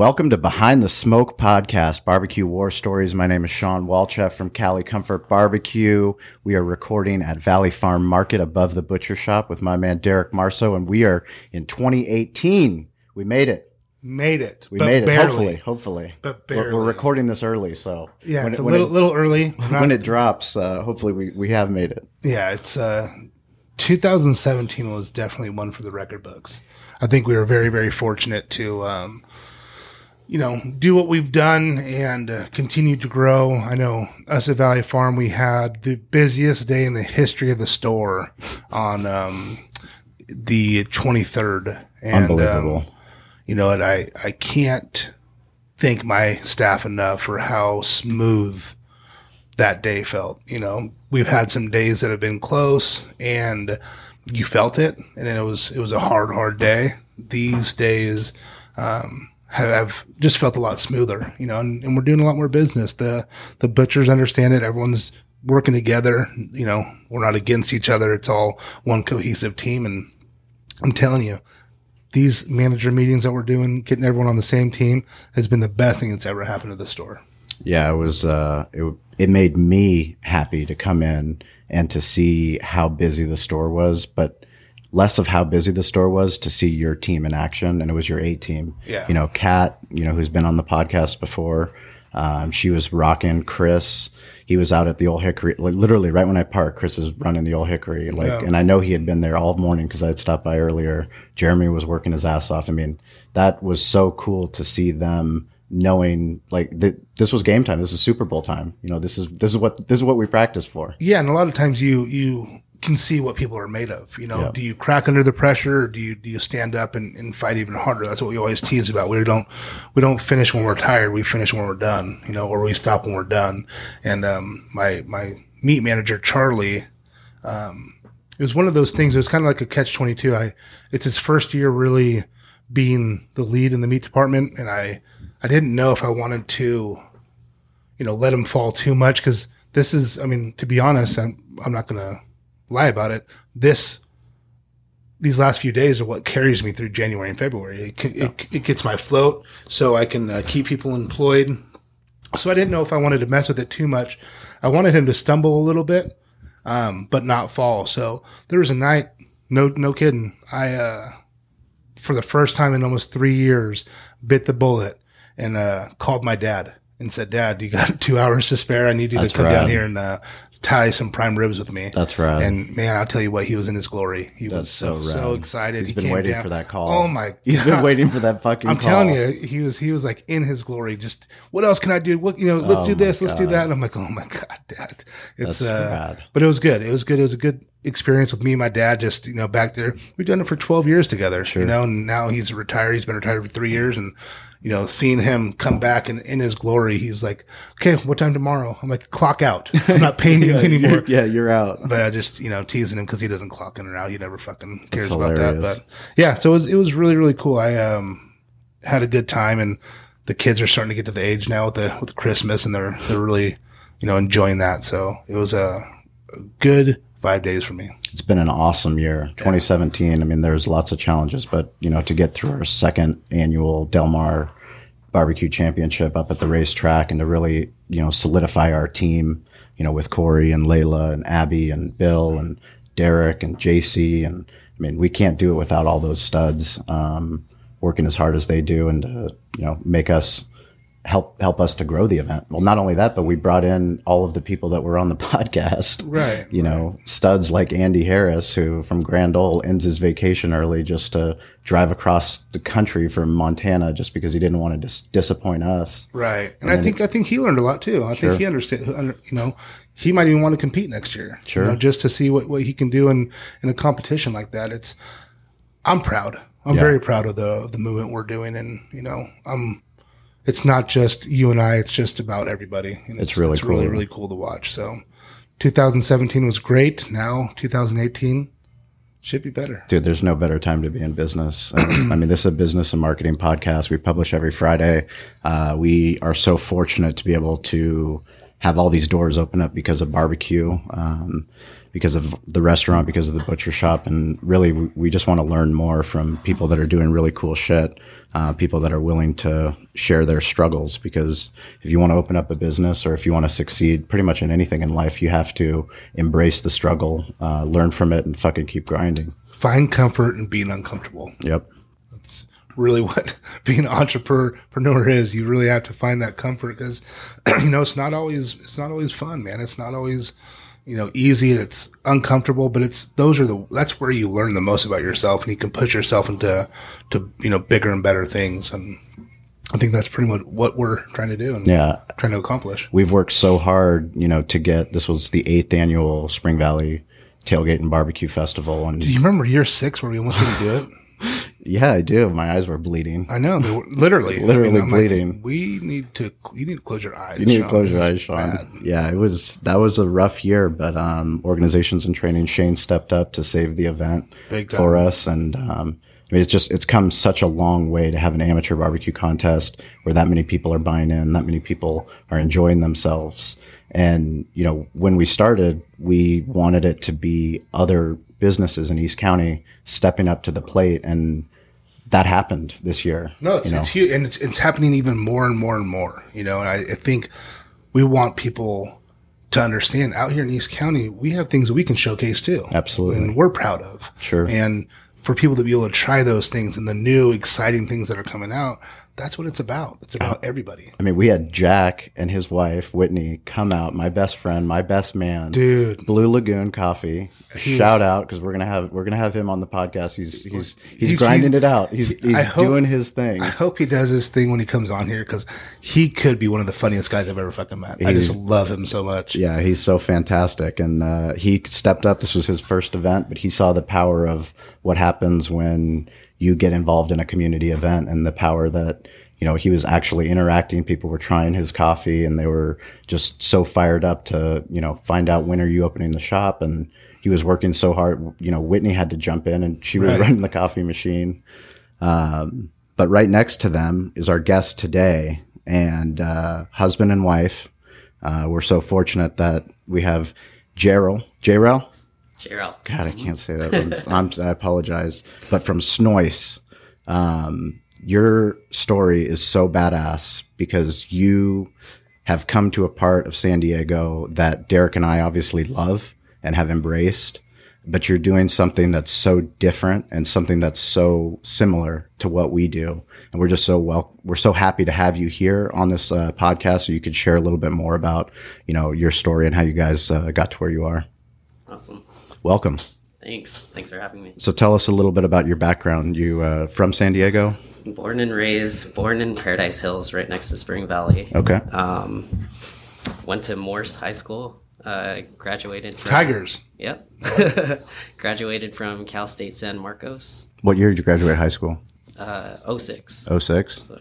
Welcome to Behind the Smoke podcast, Barbecue War Stories. My name is Sean Walchef from Cali Comfort Barbecue. We are recording at Valley Farm Market above the butcher shop with my man Derek Marso, and we are in 2018. We made it. Made it. We made it. barely. Hopefully, hopefully. But We're- We're, recording this early, so Yeah, when it's it- a little it, little early. Not- when it drops, uh, hopefully we, we have made it. yeah, it's uh 2017 was definitely one for the record books. I think we were very very fortunate to um you know, do what we've done and uh, continue to grow. I know us at Valley Farm, we had the busiest day in the history of the store on um, the 23rd. And, Unbelievable. Um, you know, and I, I can't thank my staff enough for how smooth that day felt. You know, we've had some days that have been close and you felt it and it was, it was a hard, hard day. These days, um, have, just felt a lot smoother, you know, and, and we're doing a lot more business. The, the butchers understand it. Everyone's working together. You know, we're not against each other. It's all one cohesive team. And I'm telling you, these manager meetings that we're doing, getting everyone on the same team has been the best thing that's ever happened to the store. Yeah, it was. Uh, it it made me happy to come in and to see how busy the store was, but less of how busy the store was to see your team in action, and it was your A team. Yeah. you know, Kat, you know, who's been on the podcast before. Um, she was rocking. Chris, he was out at the old Hickory, like, literally right when I parked. Chris is running the old Hickory, like, Yeah. and I know he had been there all morning because I had stopped by earlier. Jeremy was working his ass off. I mean, that was so cool to see them knowing like th- this was game time. This is Super Bowl time. You know, this is this is what this is what we practice for. Yeah, and a lot of times you you can see what people are made of. You know, Yeah. do you crack under the pressure, or do you do you stand up and, and fight even harder? That's what we always tease about. We don't we don't finish when we're tired. We finish when we're done. You know, or we stop when we're done. And um, my my meat manager Charlie, um, it was one of those things. It was kind of like a catch twenty two. I it's his first year really being the lead in the meat department, and I I didn't know if I wanted to you know, let him fall too much because this is, I mean, to be honest, I'm, I'm not going to lie about it. This, these last few days are what carries me through January and February. It, it, it gets my float so I can uh, keep people employed. So I didn't know if I wanted to mess with it too much. I wanted him to stumble a little bit, um, but not fall. So there was a night, no, no kidding. I, uh, for the first time in almost three years, bit the bullet and uh, called my dad and said, "Dad, you got two hours to spare? I need you That's to come rad. down here and uh, tie some prime ribs with me." That's right. And man, I'll tell you what, he was in his glory. He That's was so so so, excited. He's He been waiting down. for that call. Oh my! God. He's been waiting for that fucking. I'm call. telling you, he was he was like in his glory. Just what else can I do? What you know? Let's Oh do this. Let's do that. And I'm like, oh my god, dad. It's That's uh, rad. but it was good. It was good. It was a good experience with me and my dad. Just you know, back there, we've done it for 12 years together. You know, and now he's retired. He's been retired for three years, and you know, seeing him come back and in his glory, he was like, okay, what time tomorrow? I'm like, clock out. I'm not paying you anymore. You're- yeah, you're out. But I just, you know, teasing him because he doesn't clock in or out. He never fucking cares about that. But yeah, so it was, it was really, really cool. I um had a good time, and the kids are starting to get to the age now with the with Christmas, and they're they're really, you know, enjoying that. So it was a, a good five days for me. It's been an awesome year. 2017. I mean, there's lots of challenges, but you know, to get through our second annual Del Mar barbecue championship up at the racetrack and to really, you know, solidify our team, you know, with Corey and Layla and Abby and Bill and Derek and JC. And I mean, we can't do it without all those studs, um, working as hard as they do and, to, you know, make us help, help us to grow the event. Well, not only that, but we brought in all of the people that were on the podcast Right. you know, studs like Andy Harris, who from Grand Ole ends his vacation early just to drive across the country from Montana just because he didn't want to dis- disappoint us. Right. And, I think I think he learned a lot too. I Sure. think he understood. You know, he might even want to compete next year. Sure. You know, just to see what, what he can do in in a competition like that. It's. I'm proud. I'm Yeah. very proud of the of the movement we're doing, and you know, I'm it's not just you and I. It's just about everybody. And It's really it's really cool. really cool to watch. So, 2017 was great. Now 2018 should be better. Dude, there's no better time to be in business. I mean, this is a business and marketing podcast. We publish every Friday. Uh, we are so fortunate to be able to have all these doors open up because of barbecue, um, because of the restaurant, because of the butcher shop. And really, we, just want to learn more from people that are doing really cool shit, uh, people that are willing to share their struggles. Because if you want to open up a business or if you want to succeed pretty much in anything in life, you have to embrace the struggle, uh, learn from it, and fucking keep grinding. Find comfort in being uncomfortable. Yep. That's really what being an entrepreneur is. You really have to find that comfort because you know it's not always it's not always fun, man. It's not always you know easy. And it's uncomfortable, but it's those are the that's where you learn the most about yourself, and you can push yourself into to you know bigger and better things. And I think that's pretty much what we're trying to do and Yeah. trying to accomplish. We've worked so hard, you know, to get this was the eighth annual Spring Valley Tailgate and Barbecue Festival. And Do you remember year six where we almost didn't do it? Yeah, I do. My eyes were bleeding. I know they were literally Literally I'm like, bleeding. we need to you need to close your eyes. You need to close your eyes, Sean. bad. Yeah, it was that was a rough year, but um, organizations and training, Shane stepped up to save the event for us, and um, I mean, it's just it's come such a long way to have an amateur barbecue contest where that many people are buying in, that many people are enjoying themselves, and you know, when we started, we wanted it to be other businesses in East County stepping up to the plate, and that happened this year. No, it's, you know? it's huge, and it's, it's happening even more and more and more. You know, and I, I think we want people to understand out here in East County, we have things that we can showcase too. Absolutely. and we're proud of. Sure. and for people to be able to try those things and the new exciting things that are coming out, that's what it's about. It's about everybody, I mean, we had Jack and his wife Whitney come out. My best friend, my best man, dude. Blue Lagoon Coffee. He Shout out because we're gonna have we're gonna have him on the podcast. He's he's he's, He's- grinding he's- it out. He's he's I hope- doing his thing. I hope he does his thing when he comes on here because he could be one of the funniest guys I've ever fucking met. I just love him so much. Yeah, he's so fantastic, and uh, he stepped up. This was his first event, but he saw the power of what happens when you get involved in a community event, and the power that you know he was actually interacting. People were trying his coffee, and they were just so fired up to you know find out when are you opening the shop, and he was working so hard. You know, Whitney had to jump in, and she was running the coffee machine. Um, but right next to them is our guest today, and uh, husband and wife. Uh, we're so fortunate that we have Gerald. Jarrell? Gerald. God, I can't say that. I'm, I'm, I apologize. But from Snoice, um, your story is so badass because you have come to a part of San Diego that Derek and I obviously love and have embraced. But you're doing something that's so different and something that's so similar to what we do. And we're just so well, we're so happy to have you here on this uh, podcast so you could share a little bit more about, you know, your story and how you guys uh, got to where you are. Awesome. Welcome. Thanks. Thanks for having me. So tell us a little bit about your background. You uh, from San Diego? Born and raised, born in Paradise Hills, right next to Spring Valley. Okay. Um, went to Morse High School. Uh, graduated from Tigers. Yep. graduated from Cal State San Marcos. What year did you graduate high school? Uh, 06. 06? So,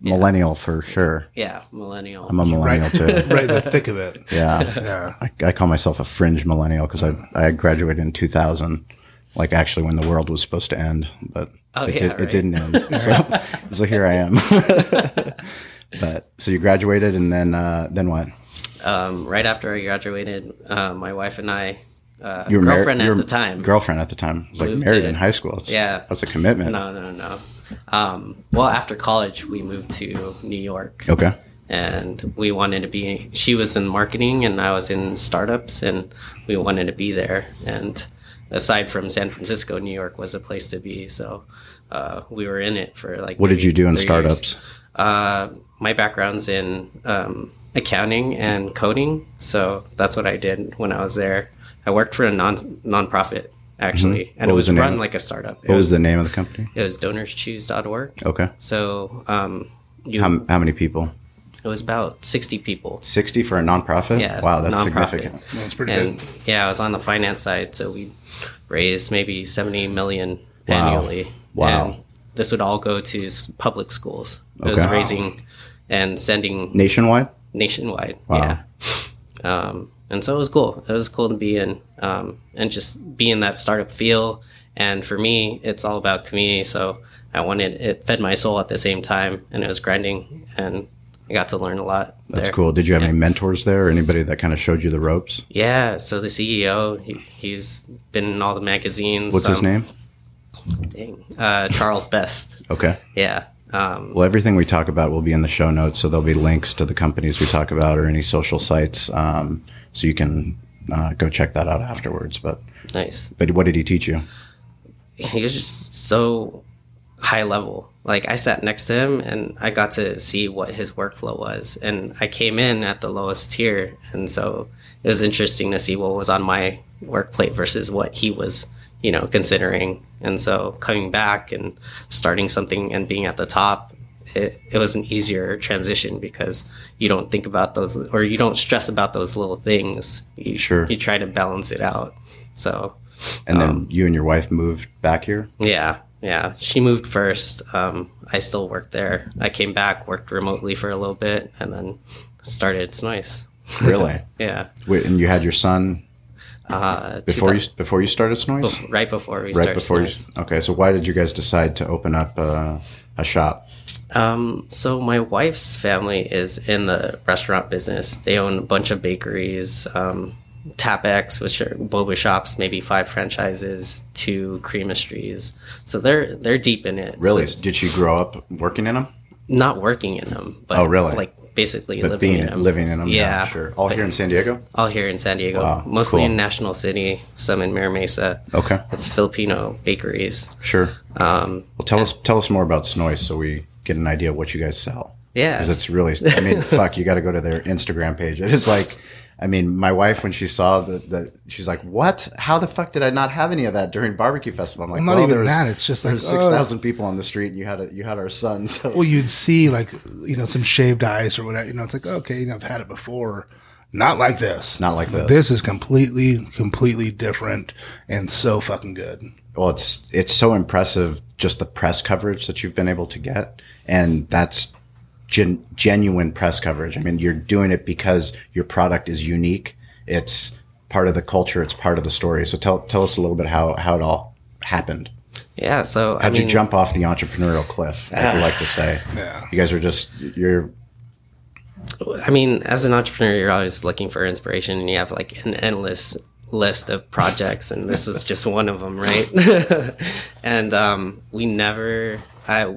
Millennial for sure. yeah, millennial. I'm a millennial too. right in the thick of it. Yeah. Yeah. I, I call myself a fringe millennial because I, I graduated in 2000, like actually when the world was supposed to end, but Oh, it, yeah, did, it right. didn't end. So, so here I am. but so you graduated and then uh, then what? um, right after I graduated, uh, my wife and I, uh, You were girlfriend you at were the time. Girlfriend at the time. was like married to- in high school. That's, Yeah. That's a commitment. No, no, no. Um, well, after college, we moved to New York. Okay. and we wanted to be she was in marketing and i was in startups and we wanted to be there and aside from san francisco new york was a place to be so uh, we were in it for like What did you do in startups? uh, my background's in um, accounting and coding so that's what i did when i was there i worked for a non nonprofit actually and Mm-hmm. What it was was, the name run like a startup it What was the name of the company? it was donorschoose.org Okay. so um, you, How, how many people? it was about 60 people 60 for a nonprofit? Yeah, Wow, that's nonprofit. significant. That's pretty and good. yeah, I was on the finance side, so we raised maybe seventy million Wow. annually. Wow. And this would all go to public schools. It was Okay. raising and sending Nationwide? nationwide. Wow. Yeah. Um, and so it was cool. It was cool to be in um, and just be in that startup feel. And for me, it's all about community. So I wanted it fed my soul at the same time, and it was grinding, and I got to learn a lot. That's there. cool. Did you have any mentors there or anybody that kind of showed you the ropes? Yeah. So the CEO, he, he's been in all the magazines. What's his um, name? Dang. Uh, Charles Best. Okay. Yeah. Um, Well, everything we talk about will be in the show notes, so there'll be links to the companies we talk about or any social sites, um, so you can uh, go check that out afterwards. But nice. but what did he teach you? he was just so high level. Like I sat next to him and I got to see what his workflow was. And I came in at the lowest tier. And so it was interesting to see what was on my work plate versus what he was, you know, considering. And so coming back and starting something and being at the top, it, it was an easier transition because you don't think about those or you don't stress about those little things. You, Sure. You try to balance it out. So And then Um, you and your wife moved back here. yeah, yeah. She moved first. Um, I still worked there. I came back, worked remotely for a little bit, and then started Snoice. Really? Yeah. Wait, and you had your son Uh, before you before you started Snoice? right before we right started before you. Snoice. Okay, so why did you guys decide to open up uh, a shop? Um, so my wife's family is in the restaurant business. They own a bunch of bakeries, um, TapX, which are boba shops, maybe five franchises, two creamistries. So they're they're deep in it. Really? So did she grow up working in them? not working in them, but Oh, really? like basically But living in them. living in them? Yeah, sure. All here in San Diego. all here in San Diego, Wow, mostly cool. in National City, some in Mira Mesa. Okay, It's Filipino bakeries. sure. Um, Well, tell us tell us more about Snoice so we get an idea of what you guys sell. yeah, because it's really i mean fuck you got to go to their instagram page it is like i mean my wife when she saw the, the she's like what how the fuck did i not have any of that during barbecue festival i'm like Well, not well, even was- that. It's just like, there's oh. 6000 people on the street and you had a, you had our son so Well, you'd see like you know some shaved ice or whatever. You know, it's like okay, you know, I've had it before. Not like this. Not like this. This is completely, completely different and so fucking good. well it's it's so impressive just the press coverage that you've been able to get and that's gen- genuine press coverage i mean you're doing it because your product is unique it's part of the culture it's part of the story so tell tell us a little bit how how it all happened yeah. So how'd mean, you jump off the entrepreneurial cliff like we like to say Yeah. you guys are just you're I mean, as an entrepreneur, you're always looking for inspiration, and you have like an endless list of projects, and this was just one of them, right? and um, we never, I,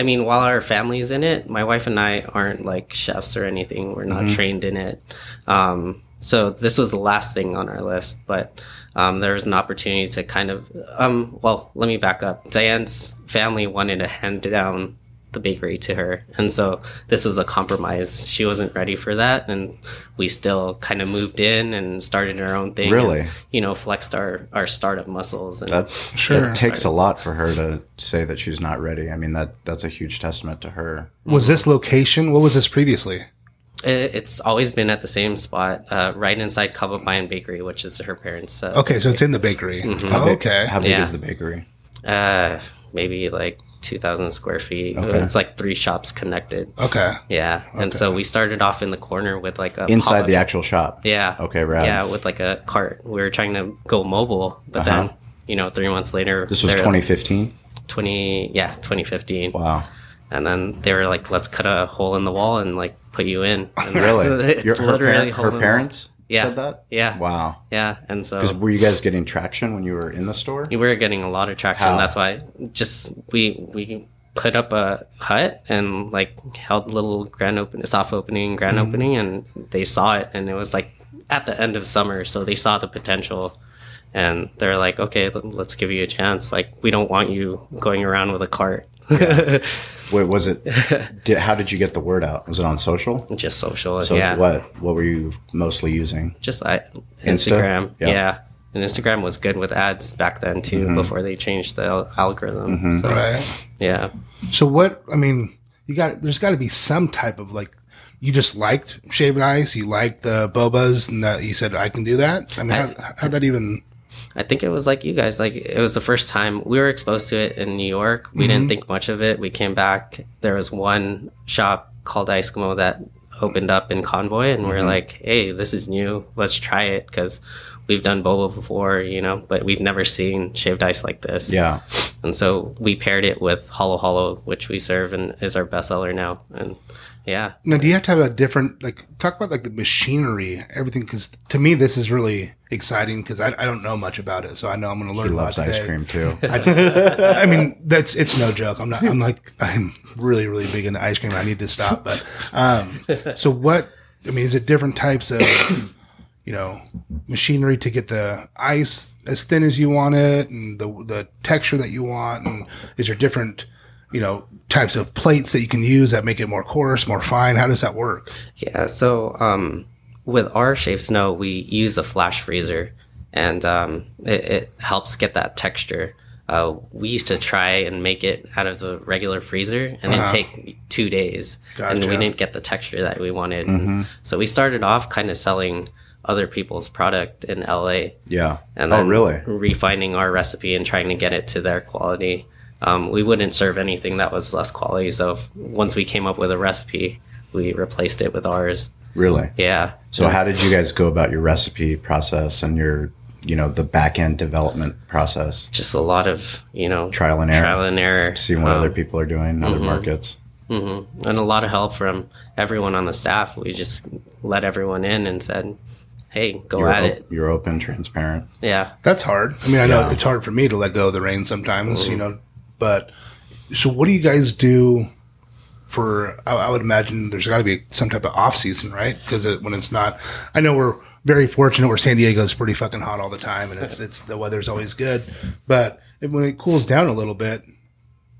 I mean, while our family's in it, my wife and I aren't like chefs or anything. We're not trained in it. Um, so this was the last thing on our list, but um, there was an opportunity to kind of, um, well, let me back up. Diane's family wanted to hand down the bakery to her, and so this was a compromise. She wasn't ready for that, and we still kind of moved in and started our own thing. Really? and, you know, flexed our our startup muscles. And that Sure. that takes a lot for her to say that she's not ready i mean that that's a huge testament to her Was this location? What was this previously? it, it's always been at the same spot, uh, right inside Kababayan Bakery, which is her parents. Uh, Okay, so it's in the bakery. How Oh, okay. how big Yeah. is the bakery uh, maybe like two thousand square feet. Okay. It's like three shops connected. Okay. Yeah, and so we started off in the corner with like a inside the actual shop Yeah. Okay, right. Yeah, with like a cart. We were trying to go mobile, but Uh-huh. then you know, three months later, this was 2015 20 yeah, 2015. wow And then they were like, "Let's cut a hole in the wall and like put you in." And Really? it's Your- her, literally her wall. parents Yeah. said that? Yeah. Wow. Yeah, and so Because were you guys getting traction when you were in the store? we were getting a lot of traction. How? That's why just we we put up a hut and like held little grand open, soft opening, grand Mm-hmm. opening, and they saw it, and it was like at the end of summer, so they saw the potential. And they're like, okay, let's give you a chance. Like, we don't want you going around with a cart. Wait, was it? Did, how did you get the word out? Was it on social? Just social. So yeah. what? What were you mostly using? Just I, Insta? Instagram. Yeah. Yeah. And Instagram was good with ads back then too, Mm-hmm. before they changed the al- algorithm. So, Right. yeah. So what? I mean, you got. There's got to be some type of like. You just liked shaved ice. You liked the bobas, and that you said I can do that. I mean, how, how'd that even? I think it was like you guys. Like it was the first time we were exposed to it in New York. We didn't mm-hmm. think much of it. We came back. There was one shop called Eskimo that opened up in Convoy, and we are mm-hmm. like, "Hey, this is new. Let's try it." Because we've done boba before, you know, but we've never seen shaved ice like this. Yeah. And so we paired it with Halo Halo, which we serve and is our bestseller now. And yeah, Now, do you have to have a different like talk about like the machinery, everything? Because to me, this is really exciting because I, I don't know much about it, so I know I'm going to learn He a lot loves ice today. cream too. I mean, that's it's no joke. I'm not. I'm like I'm really really big into ice cream. I need to stop. But um, so what? I mean, is it different types of you know machinery to get the ice as thin as you want it and the the texture that you want? And is there different you know types of plates that you can use that make it more coarse, more fine? How does that work? Yeah. So um, with our shaved snow, we use a flash freezer, and um, it, it helps get that texture. Uh, we used to try and make it out of the regular freezer, and it'd take two days, and we didn't get the texture that we wanted. So we started off kind of selling other people's product in LA, Yeah. and oh, really? refining our recipe and trying to get it to their quality. Um, we wouldn't serve anything that was less quality. So if- once we came up with a recipe, we replaced it with ours. Really? Yeah. So how did you guys go about your recipe process and your, you know, the back end development process? Just a lot of, you know, Trial and error. trial and error. Seeing what Um, other people are doing in other markets. mhm. And a lot of help from everyone on the staff. We just let everyone in and said, hey, go You're, at op- it. you're open, transparent. Yeah. That's hard. I mean, I know Yeah. it's hard for me to let go of the reins sometimes, you know, but so what do you guys do for, I, I would imagine there's got to be some type of off season, right? Because it, when it's not, I know we're very fortunate where San Diego is pretty fucking hot all the time and it's, it's, the weather's always good. But when it cools down a little bit,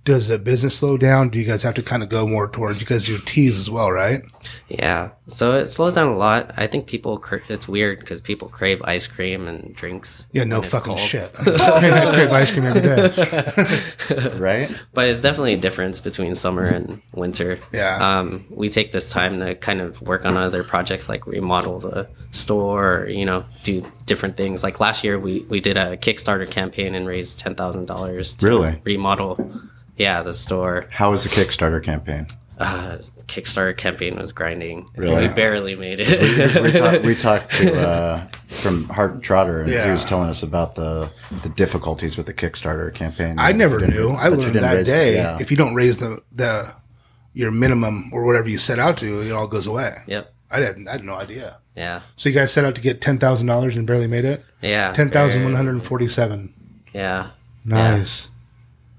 does the business slow down? Do you guys have to kind of go more towards, because you guys do teas as well, right? Yeah. So it slows down a lot. I think people, cra- it's weird because people crave ice cream and drinks. Yeah, no fucking cold. shit. I crave ice cream every day. Right? But it's definitely a difference between summer and winter. Yeah. Um, we take this time to kind of work on other projects like remodel the store, or, you know, do different things. Like last year, we, we did a Kickstarter campaign and raised $10,000 to Really? remodel, yeah, the store. How was the Kickstarter campaign? Uh, Kickstarter campaign was grinding. Really? We barely made we, it. talk, we talked to uh, from Hart Trotter, and he was telling us about the the difficulties with the Kickstarter campaign. I never knew. I that you learned that raise- day. yeah. If you don't raise the the your minimum or whatever you set out to, it all goes away. yep. I had I had no idea. Yeah. So you guys set out to get ten thousand dollars and barely made it. Yeah. Ten thousand one hundred and forty-seven. Yeah. Nice.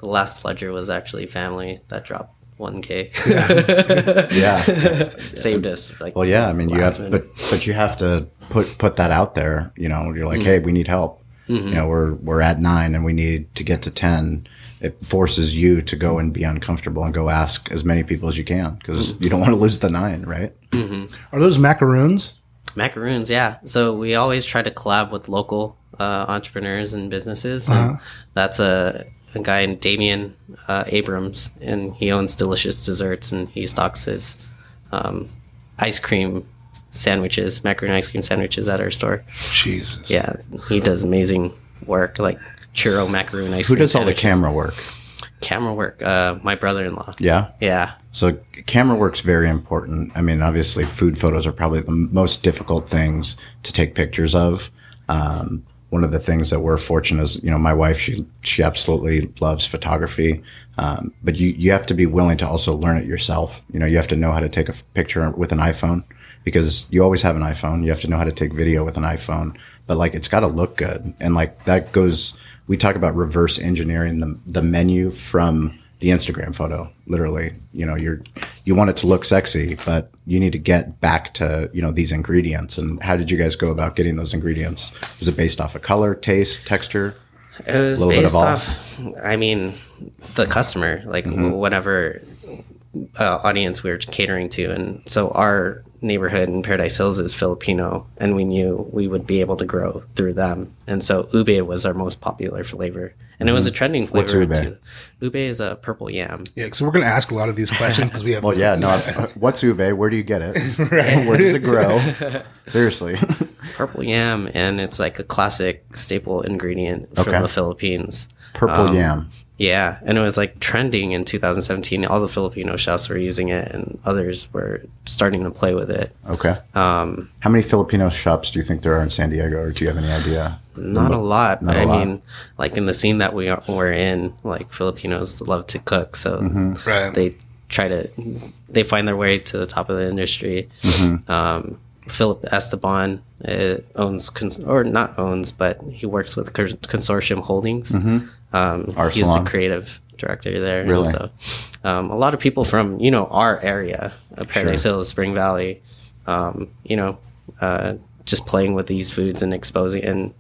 The last pledger was actually family that dropped 1K. yeah. Saved us. Like, Well, yeah. I mean, you have, minute. but but you have to put put that out there. You know, you're like, Mm. hey, we need help. Mm-hmm. You know, we're we're at nine, and we need to get to ten. It forces you to go and be uncomfortable and go ask as many people as you can because Mm-hmm. you don't want to lose the nine, right? Are those macaroons? Macaroons, yeah. So we always try to collab with local uh, entrepreneurs and businesses. And that's a, a guy named Damian uh, Abrams, and he owns Delicious Desserts, and he stocks his um, ice cream sandwiches, macaroon ice cream sandwiches at our store. Jesus. Yeah, he does amazing work, like churro macaroon ice Who cream. Who does all the camera work? Camera work. Uh, my brother-in-law. Yeah. Yeah. So camera work's very important. I mean, obviously, food photos are probably the most difficult things to take pictures of. Um, one of the things that we're fortunate is, you know, my wife she she absolutely loves photography, um, but you you have to be willing to also learn it yourself. You know, you have to know how to take a picture with an iPhone because you always have an iPhone. You have to know how to take video with an iPhone, but like it's got to look good, and like that goes. We talk about reverse engineering the the menu from the Instagram photo. Literally, you know, you're you want it to look sexy, but you need to get back to you know these ingredients. And how did you guys go about getting those ingredients? Was it based off of color, taste, texture? It was based of off, I mean, the customer, like Mm-hmm. whatever uh, audience we were catering to. And so our neighborhood in Paradise Hills is Filipino, and we knew we would be able to grow through them. And so ube was our most popular flavor. And it was a trending Mm-hmm. What's flavor ube? too. Ube is a purple yam. Yeah. So we're gonna ask a lot of these questions because we have. Well, yeah, no. uh, What's ube? Where do you get it? Where does it grow? Seriously. purple yam, and it's like a classic staple ingredient from Okay. the Philippines. Purple Um, yam. Yeah, and it was like trending in 2017. All the Filipino chefs were using it, and others were starting to play with it. Okay. Um, How many Filipino shops do you think there are in San Diego, or do you have any idea? not a lot, Not but a I lot. mean, like in the scene that we are, we're in, like Filipinos love to cook, so Mm-hmm. Right. they try to they find their way to the top of the industry. Mm-hmm. Um, Philip Esteban uh, owns cons- or not owns, but he works with Consortium Holdings. Um. He's salon. the creative director there. Really? And so, um, a lot of people from you know our area, uh, Paradise Sure. Hills, Spring Valley, um, you know, uh, just playing with these foods and exposing and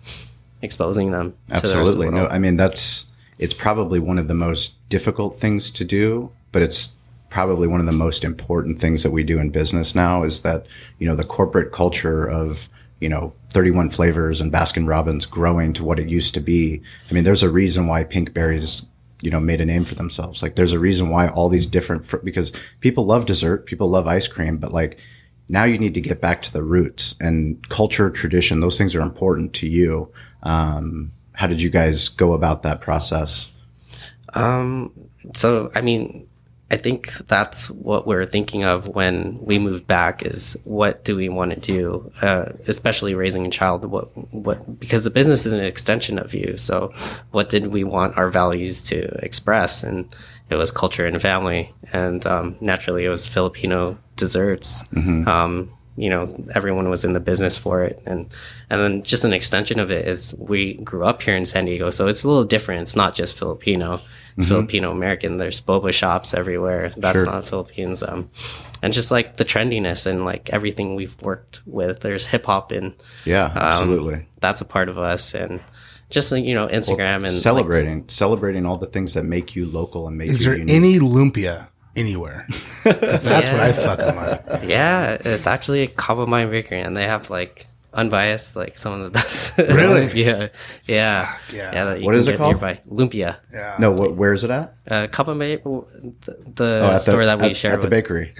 exposing them. To the Absolutely. No. I mean that's it's probably one of the most difficult things to do, but it's probably one of the most important things that we do in business now is that, you know, the corporate culture of, you know, 31 flavors and Baskin Robbins growing to what it used to be. I mean, there's a reason why Pinkberries, you know, made a name for themselves. Like there's a reason why all these different fr- because people love dessert, people love ice cream, but like now you need to get back to the roots and culture, tradition. Those things are important to you. Um, how did you guys go about that process? Um, so I mean, I think that's what we're thinking of when we moved back is what do we want to do, uh, especially raising a child. What what because the business is an extension of you. So what did we want our values to express? And it was culture and family, and um, naturally it was Filipino desserts. Um, you know, everyone was in the business for it, and and then just an extension of it is we grew up here in San Diego, so it's a little different. It's not just Filipino; it's Filipino American. There's boba shops everywhere. That's Sure. not Philippines. Um, and just like the trendiness and like everything we've worked with. There's hip hop and Yeah, um, absolutely. that's a part of us, and just like, you know Instagram and like, celebrating, celebrating all the things that make you local and make Is you there unique. any lumpia anywhere? 'Cause that's what I fucking like. Yeah, it's actually a Kababayan Bakery, and they have like unbiased, like some of the best. Really? yeah, yeah, yeah. that you What can is it called? Nearby. Lumpia. Yeah. no, what, where is it at? Uh, Kababayan, the, the Oh, at store the, that we at, share at the with. bakery.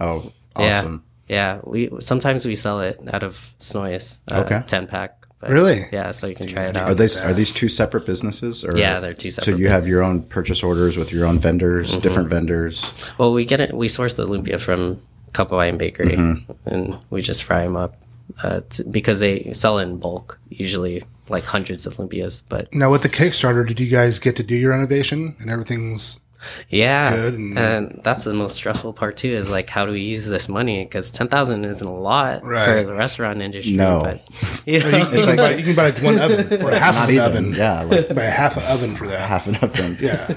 Oh, awesome. yeah. We sometimes we sell it out of Snoice. Uh, Okay. ten pack. But Really? Yeah, so you can try it out. Are these are these two separate businesses? Or, Yeah, they're two So separate you have your own purchase orders with your own vendors, Mm-hmm. different vendors. Well, we get it. We source the lumpia from Kababayan Bakery, Mm-hmm. and we just fry them up uh, t- because they sell in bulk, usually like hundreds of lumpias. But Now with the Kickstarter, did you guys get to do your renovation and everything's Yeah, Good, and- and, that's the most stressful part too. Is like, how do we use this money? Because ten thousand isn't a lot Right. for the restaurant industry. No. but you know, you, can buy, you can buy like one oven or half Not an even. oven. Yeah, like Buy a half an oven for that. half an oven. Yeah.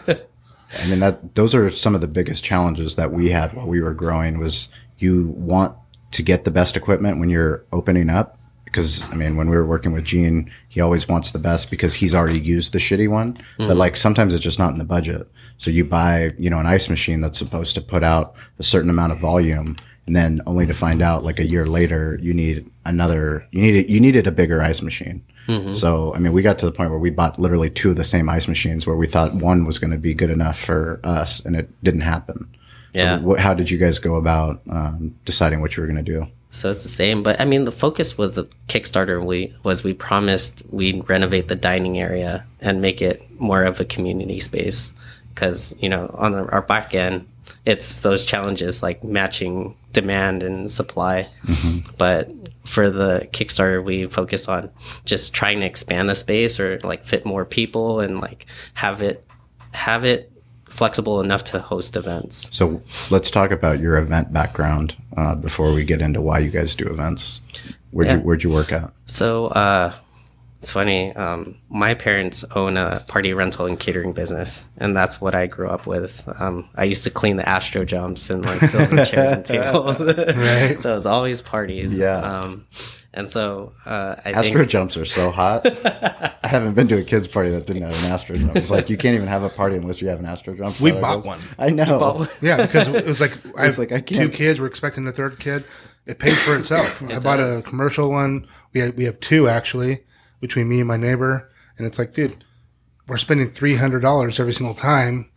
I mean that those are some of the biggest challenges that we had while we were growing was you want to get the best equipment when you're opening up? Because I mean when we were working with Gene he always wants the best because he's already used the shitty one. But mm. like sometimes it's just not in the budget. So you buy you know an ice machine that's supposed to put out a certain amount of volume and then only to find out like a year later you need another you needed you needed a bigger ice machine. Mm-hmm. So i mean we got to the point where we bought literally two of the same ice machines where we thought one was going to be good enough for us and it didn't happen Yeah. so what, how did you guys go about um, deciding what you were going to do? So it's the same, but I mean, the focus with the Kickstarter we was we promised we'd renovate the dining area and make it more of a community space. Because you know on our our back end it's those challenges like matching demand and supply, but for the Kickstarter we focused on just trying to expand the space or like fit more people and like have it have it flexible enough to host events. so let's talk about your event background uh, before we get into why you guys do events where'd, Yeah. you, where'd you work at So, uh, it's funny. Um, my parents own a party rental and catering business, and that's what I grew up with. Um, I used to clean the Astro jumps and like chairs and tables. Right. So it was always parties. Yeah. Um, and so uh, I Astro think jumps are so hot. I haven't been to a kids party that didn't have an Astro jump. It's like you can't even have a party unless you have an Astro jump. We that bought goes? one. I know. Yeah, because it was like I It's have like, I two can't- kids. We're expecting a third kid. It pays for itself. I bought a commercial one. We had, we have two actually between me and my neighbor, and it's like, dude, we're spending three hundred dollars every single time.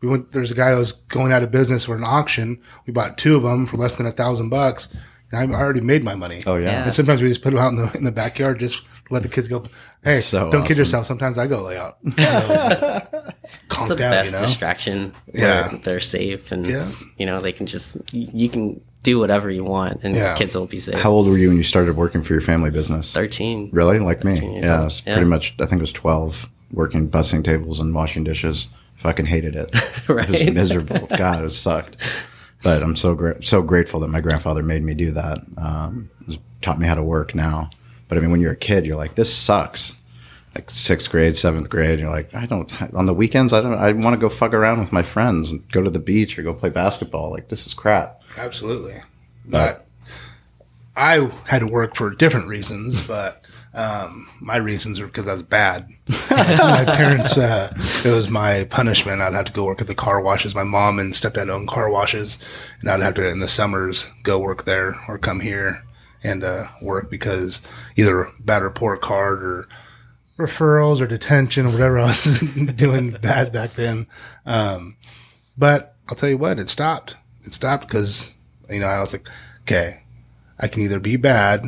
We went. There's a guy that was going out of business for an auction. We bought two of them for less than a thousand bucks. I already made my money. Oh yeah. Yeah. And sometimes we just put them out in the in the backyard, just let the kids go. Hey, So don't kid yourself. Sometimes I go lay out. Calm It's the down, best you know. distraction. Yeah. they're safe and Yeah. you know they can just you can do whatever you want and Yeah. kids will be safe. How old were you when you started working for your family business? Thirteen. Really, like me? 13 years Yeah, old. it's Yeah. pretty much. I think it was twelve, working bussing tables and washing dishes. Fucking hated it. Right. It was miserable. God, it sucked. But I'm so gra- so grateful that my grandfather made me do that. Um, taught me how to work now. But I mean, when you're a kid, you're like, this sucks. Like sixth grade, seventh grade, you're like, I don't. On the weekends, I don't. I want to go fuck around with my friends and go to the beach or go play basketball. Like this is crap. Absolutely. But I had to work for different reasons, but um, my reasons are because I was bad. my parents, uh, it was my punishment. I'd have to go work at the car washes. My mom and stepdad owned car washes, and I'd have to, in the summers, go work there or come here and uh, work because either bad report card or referrals or detention or whatever I was doing bad back then. Um, but I'll tell you what, it stopped. It stopped because, you know, I was like, okay, I can either be bad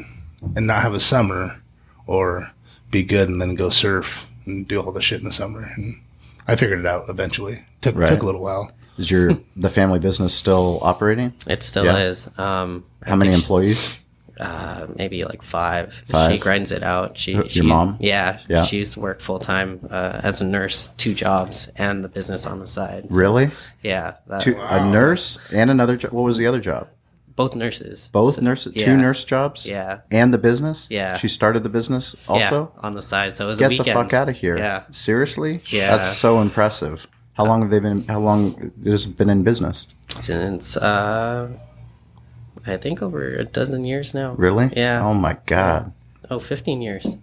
and not have a summer or be good and then go surf and do all the shit in the summer. And I figured it out eventually. Took, Right. took a little while. Is your the family business still operating? It still Yeah. is. Um, I How many think she- employees? uh, maybe like five. Five? She grinds it out. She, Your she mom? Yeah, Yeah. She used to work full time uh, as a nurse, two jobs, and the business on the side. So, Really? yeah, that, Two, A nurse and another job. What was the other job? Both nurses. Both So- nurses, yeah. two nurse jobs. Yeah. and the business. Yeah. she started the business also. yeah, on the side. So it was a Get the fuck out of here! Yeah, seriously. Yeah. that's so impressive. How long have they been? How long has been in business? since uh, I think over a dozen years now. Really? Yeah. Oh my god. Oh, 15 years.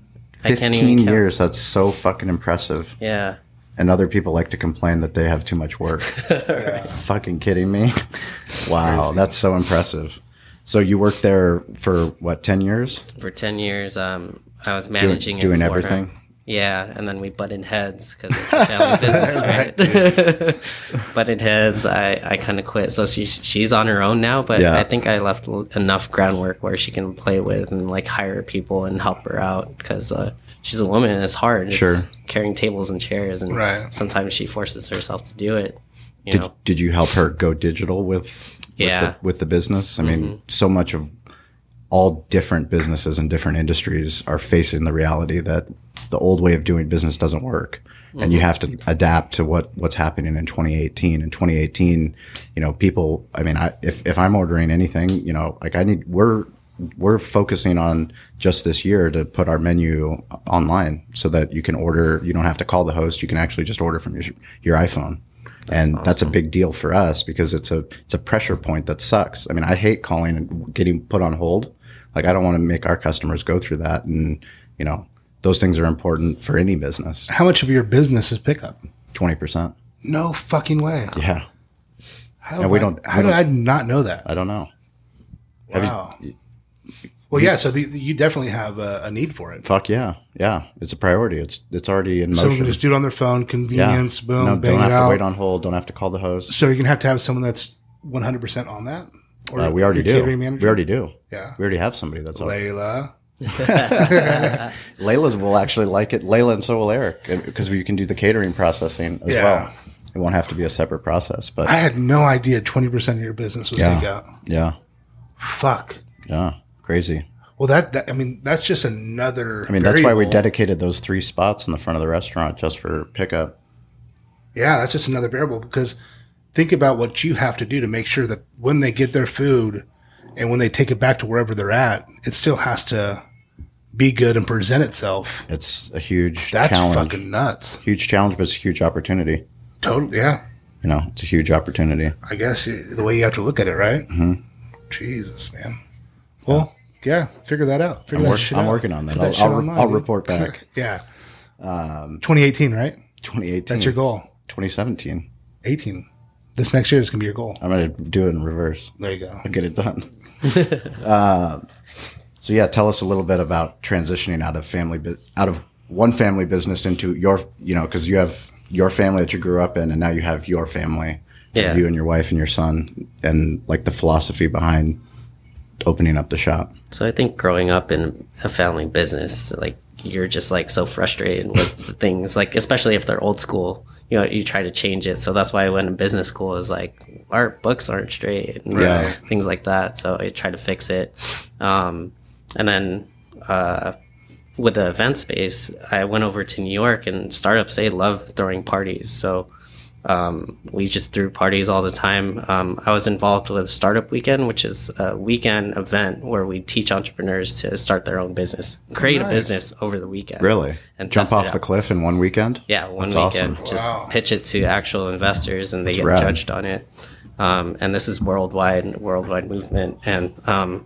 I can't even Fifteen count. years. That's so fucking impressive. Yeah. And other people like to complain that they have too much work. Fucking kidding me? wow, that's so impressive. So you worked there for what, ten years? For 10 years, um, I was Doing, managing it doing for everything. Yeah, and then we butted heads because it's a family business, right? butted heads. I, I kind of quit. So she's she's on her own now, but Yeah. I think I left enough groundwork where she can play with and like hire people and help her out because uh, she's a woman and it's hard. It's carrying tables and chairs, and Right. sometimes she forces herself to do it. You Did, know, did you help her go digital with, with Yeah. the, with the business? I mean, Mm-hmm. so much of all different businesses and different industries are facing the reality that the old way of doing business doesn't work. And you Mm-hmm. have to adapt to what, what's happening in 2018. In 2018, you know, people, I mean, I, if, if I'm ordering anything, you know, like I need, we're, we're focusing on just this year to put our menu online so that you can order, you don't have to call the host. You can actually just order from your, your iPhone. and that's a big deal for us because it's a, it's a pressure point that sucks. I mean, I hate calling and getting put on hold. Like I don't want to make our customers go through that. And, you know, those things are important for any business. How much of your business is pickup? 20%. No fucking way. Yeah. How, And we I- don't- how we did I not know that? I don't know. Have you- Wow. Well, yeah. So the, you definitely have a, a need for it. Fuck yeah. Yeah. It's a priority. It's, it's already in motion. Someone can just do it on their phone, yeah. convenience, boom, No, bang don't have it to wait on hold. Don't have to call the host. so you're gonna have to have someone that's 100 percent on that. Or Uh, we already do. manager? We already do. Yeah. We already have somebody that's on. Layla. Layla's will actually like it. Layla and so will Eric because you can do the catering processing as Yeah. well. It won't have to be a separate process, but I had no idea 20 percent of your business was Yeah. takeout. yeah, Fuck. yeah, crazy. Well, that, that I mean, that's just another. I mean, that's why we dedicated those three spots in the front of the restaurant just for pickup. Yeah, that's just another variable because think about what you have to do to make sure that when they get their food and when they take it back to wherever they're at, it still has to be good and present itself. It's a huge That's challenge. fucking nuts. huge challenge, but it's a huge opportunity. Totally. Yeah. You know, it's a huge opportunity. I guess the way you have to look at it, right? Mm-hmm. Jesus, man. Well, yeah, figure that out. Figure I'm, that work- shit I'm out. working on that. Put I'll, shit I'll, online, I'll report back. Yeah. Um, 2018, right? 2018. That's your goal. 2017. 18. This next year is going to be your goal. I'm going to do it in reverse. There you go. I get it done. uh, so yeah, tell us a little bit about transitioning out of family, bu- out of one family business into your, you know, because you have your family that you grew up in, and now you have your family, Yeah. you and your wife and your son, and like the philosophy behind opening up the shop? So I think growing up in a family business, like you're just like so frustrated with the things, like especially if they're old school. You know, you try to change it. So that's why I went to business school is like our books aren't straight and Yeah. things like that. So I try to fix it. Um, and then uh, with the event space, I went over to New York and startups, they love throwing parties. So um, we just threw parties all the time. Um, I was involved with Startup Weekend, which is a weekend event where we teach entrepreneurs to start their own business, create a business over the weekend. Really? And Jump off the cliff in one weekend? Yeah, one That's weekend. awesome. Just Wow. pitch it to actual investors, and they get rad. judged on it. Um, and this is worldwide, worldwide movement, and um,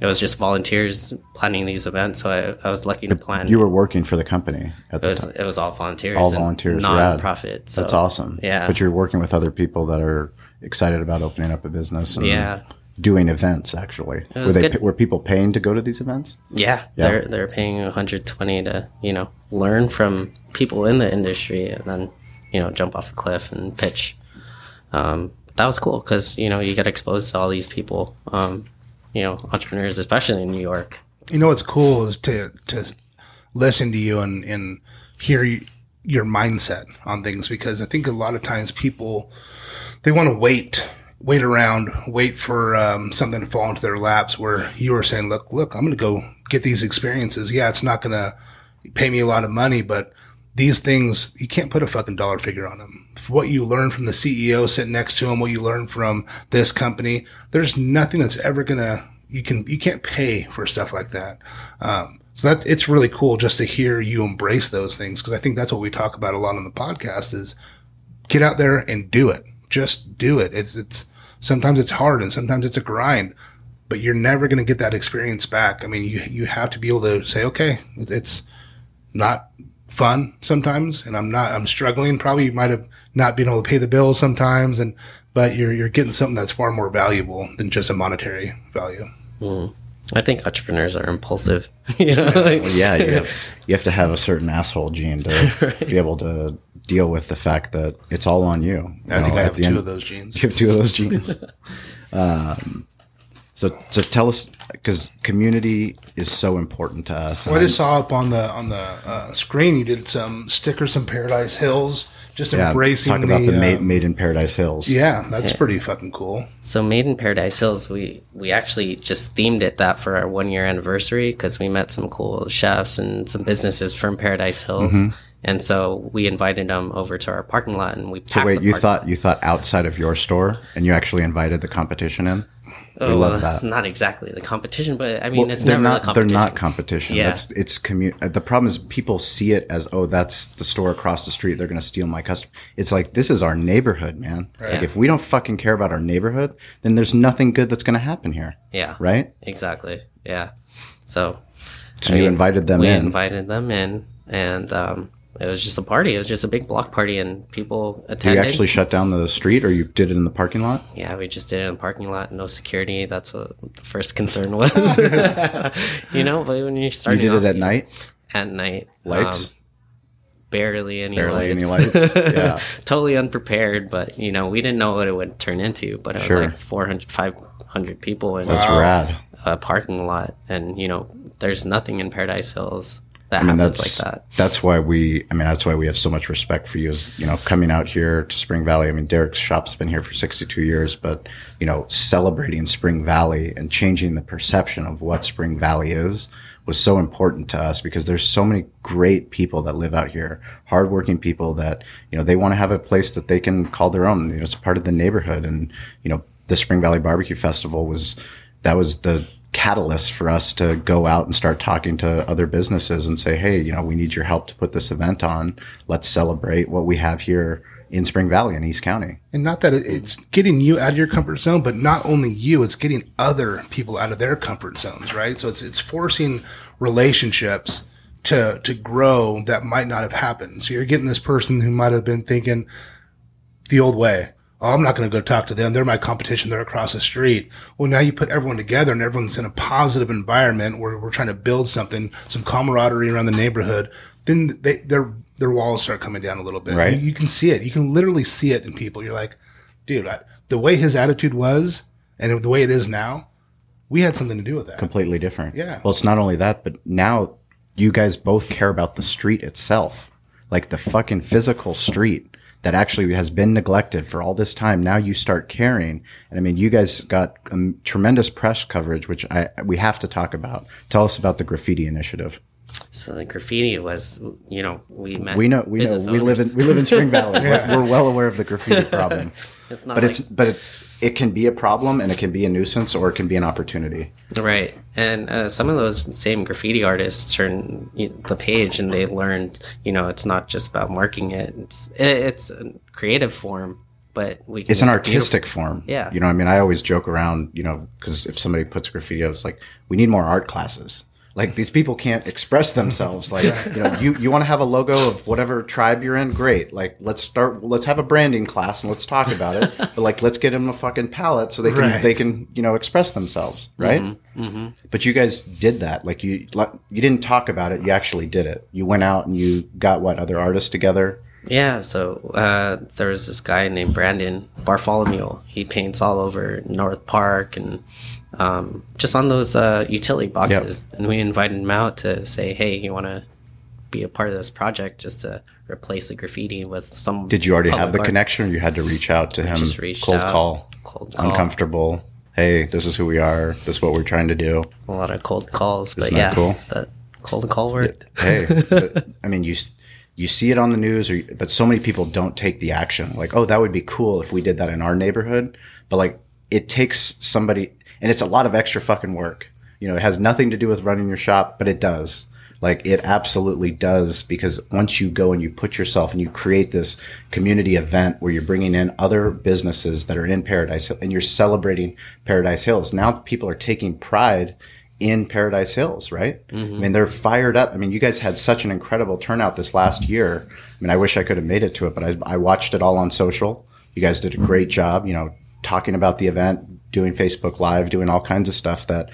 it was just volunteers planning these events. So I, I was lucky to plan. You were working for the company at it the was time. it was all volunteers, All volunteers, non-profit. So, That's awesome. Yeah, But you're working with other people that are excited about opening up a business and Yeah. doing events actually. Were they good. were people paying to go to these events? Yeah, Yeah. they're they're paying 120 to you know learn from people in the industry and then you know jump off the cliff and pitch. Um, that was cool because you know you get exposed to all these people, um, you know, entrepreneurs, especially in New York. You know what's cool is to to listen to you and and hear y- your mindset on things because I think a lot of times people they want to wait wait around wait for um, something to fall into their laps where you were saying look look I'm going to go get these experiences yeah it's not going to pay me a lot of money but these things you can't put a fucking dollar figure on them. What you learn from the ceo sitting next to him what you learn from this company there's nothing that's ever gonna you can you can't pay for stuff like that. Um, so that it's really cool just to hear you embrace those things because i think that's what we talk about a lot on the podcast is get out there and do it. Just do it. It's it's sometimes it's hard and sometimes it's a grind but you're never going to get that experience back. I mean you you have to be able to say okay it's not fun sometimes and I'm not I'm struggling probably you might have not been able to pay the bills sometimes and but you're you're getting something that's far more valuable than just a monetary value. I think entrepreneurs are impulsive. you know, like, Well, yeah, you have, you have to have a certain asshole gene to be able to deal with the fact that it's all on you. I You think know, I have the two end- of those genes. You have two of those genes. um, so, so tell us because community is so important to us. Well, I just saw up on the on the uh, screen you did some stickers from Paradise Hills just yeah, embracing talk about the, uh, made, made in Paradise Hills. Yeah, that's pretty fucking cool. So Made in Paradise Hills, we we actually just themed it that for our one year anniversary because we met some cool chefs and some businesses from Paradise Hills, and so we invited them over to our parking lot and we. So wait, the you parking thought you thought outside of your store, and you actually invited the competition in? We Oh, love uh, that. Not exactly the competition, but I mean, Well, it's they're never not. They're not competition. Yeah. It's it's commu- uh, The problem is people see it as oh that's the store across the street. They're going to steal my customer. It's like this is our neighborhood, man. Like Yeah. if we don't fucking care about our neighborhood, then there's nothing good that's going to happen here, Yeah. right? Exactly. Yeah. So. So I you mean, invited them we in. invited them in, and um, it was just a party. It was just a big block party, and people Do you actually shut down the street, or you did it in the parking lot? Yeah, we just did it in the parking lot, no security. That's what the first concern was. you know, but when You starting did it at night. At night, Lights? um, barely any Barely lights. any lights. Yeah. totally unprepared, but you know, we didn't know what it would turn into. But it was like 400, 500 people in That's Wow. rad. a parking lot, and you know, there's nothing in Paradise Hills that I mean, that's like that. that's why we. I mean, that's why we have so much respect for you. Is you know coming out here to Spring Valley. I mean, Derek's shop's been here for 62 years, but you know, celebrating Spring Valley and changing the perception of what Spring Valley is was so important to us because there's so many great people that live out here, hardworking people that you know they want to have a place that they can call their own. You know, it's part of the neighborhood, and you know, the Spring Valley Barbecue Festival was that was the catalyst for us to go out and start talking to other businesses and say, hey, you know, we need your help to put this event on. Let's celebrate what we have here in Spring Valley in East County. And not that it's getting you out of your comfort zone, but not only you, it's getting other people out of their comfort zones, right? So it's it's forcing relationships to to grow that might not have happened. So you're getting this person who might have been thinking the old way. Oh, I'm not going to go talk to them. They're my competition. They're across the street. Well, now you put everyone together and everyone's in a positive environment where we're trying to build something, some camaraderie around the neighborhood. Then they, their, their walls start coming down a little bit. Right. You, you can see it. You can literally see it in people. You're like, dude, I, the way his attitude was and the way it is now, we had something to do with that. completely different. Yeah. Well, it's not only that, but now you guys both care about the street itself, like the fucking physical street that actually has been neglected for all this time. Now you start caring, and I mean, you guys got um, tremendous press coverage, which I we have to talk about. Tell us about the graffiti initiative. So the graffiti was, you know, we met. We know, we know, business we live in we live in Spring Valley. we're, we're well aware of the graffiti problem, It's not but it's but it, it can be a problem and it can be a nuisance or it can be an opportunity. Right, and uh, some of those same graffiti artists turn the page, and they learned, you know, it's not just about marking it; it's it's a creative form, but we can it's an beautiful. artistic form. Yeah. You know, I mean, I always joke around, you know, because if somebody puts graffiti up, it's like, we need more art classes. Like these people can't express themselves. Like, you know, you, you want to have a logo of whatever tribe you're in, great. Like, let's start, let's have a branding class and let's talk about it. But like, let's get them a fucking palette so they can, Right. they can, you know, express themselves. Right. Mm-hmm. But you guys did that. Like you, you didn't talk about it. You actually did it. You went out and you got what other artists together. Yeah, so uh, there was this guy named Brandon Bartholomew. He paints all over North Park and um, just on those uh, utility boxes. And we invited him out to say, "Hey, you want to be a part of this project? Just to replace the graffiti with some." Did you already have the art." connection or you had to reach out to him? Just reached cold out. call. Cold call. uncomfortable. Hey, this is who we are. This is what we're trying to do. A lot of cold calls, but Isn't yeah, cool? the cold call worked. Hey, but, I mean, you you see it on the news, or but so many people don't take the action. Like, oh, that would be cool if we did that in our neighborhood. But like, it takes somebody, and it's a lot of extra fucking work. You know, it has nothing to do with running your shop, but it does. Like it absolutely does because once you go and you put yourself and you create this community event where you're bringing in other businesses that are in Paradise Hill and you're celebrating Paradise Hills. Now people are taking pride in Paradise Hills, right? Mm-hmm. I mean, they're fired up. I mean, you guys had such an incredible turnout this last year. I mean, I wish I could have made it to it, but I, I watched it all on social. You guys did a mm-hmm. great job, you know, talking about the event, doing Facebook Live, doing all kinds of stuff that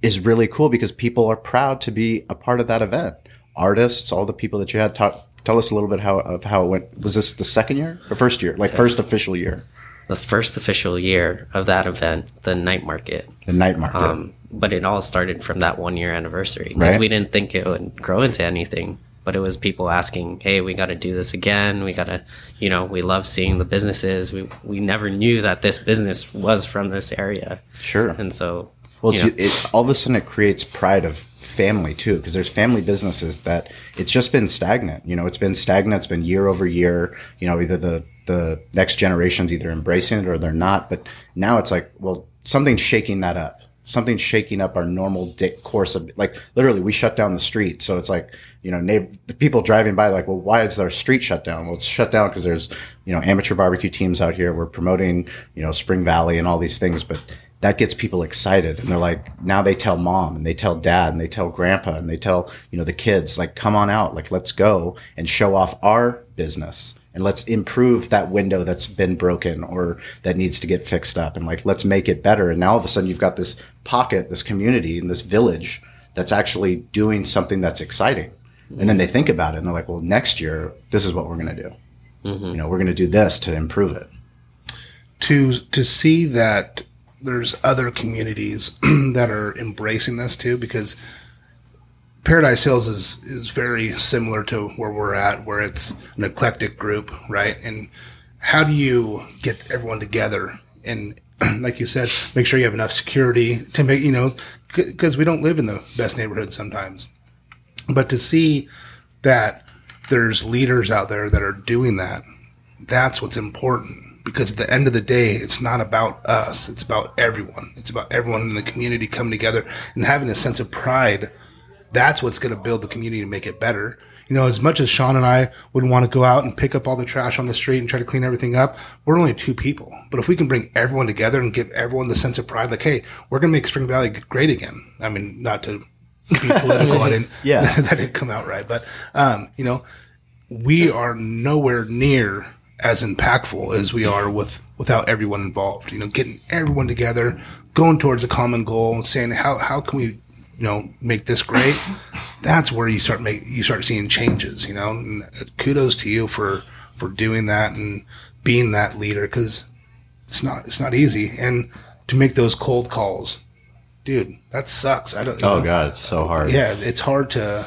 is really cool because people are proud to be a part of that event. Artists, all the people that you had. Talk, tell us a little bit how of how it went. Was this the second year or first year? Like first official year, The first official year of that event, the night market. the night market. Um, but it all started from that one year anniversary because Right. we didn't think it would grow into anything. But it was people asking, "Hey, we got to do this again. We got to, you know, we love seeing the businesses. We we never knew that this business was from this area, sure. and so Well, you know, it, all of a sudden it creates pride of family too, because there's family businesses that it's just been stagnant. You know, it's been stagnant. It's been year over year. You know, either the the next generation's either embracing it or they're not. But now it's like, well, something's shaking that up. Something's shaking up our normal course of like literally we shut down the street. So it's like you know, neigh- people driving by like, well, why is our street shut down? Well, it's shut down because there's you know amateur barbecue teams out here. We're promoting you know Spring Valley and all these things, but that gets people excited and they're like now they tell mom and they tell dad and they tell grandpa and they tell you know the kids like come on out like let's go and show off our business and let's improve that window that's been broken or that needs to get fixed up and like let's make it better and now all of a sudden you've got this pocket this community and this village that's actually doing something that's exciting and then they think about it and they're like well next year this is what we're going to do mm-hmm. you know we're going to do this to improve it. To to see that there's other communities that are embracing this too because Paradise Hills is is very similar to where we're at where it's an eclectic group right? And how do you get everyone together and like you said make sure you have enough security to make you know because we don't live in the best neighborhoods sometimes but to see that there's leaders out there that are doing that that's what's important. Because at the end of the day it's not about us. It's about everyone. It's about everyone in the community coming together and having a sense of pride. That's what's going to build the community and make it better. You know as much as sean and i would want to go out and pick up all the trash on the street and try to clean everything up we're only two people. But if we can bring everyone together and give everyone the sense of pride like hey we're going to make spring valley great again. I mean not to be political i didn't Yeah. that didn't come out right but um, you know we are nowhere near as impactful as we are with without everyone involved. You know, getting everyone together, going towards a common goal, saying how how can we, you know, make this great. That's where you start make you start seeing changes. You know, and kudos to you for for doing that and being that leader because it's not it's not easy and to make those cold calls dude, that sucks. I don't. Oh know. god, it's so hard. Yeah, it's hard to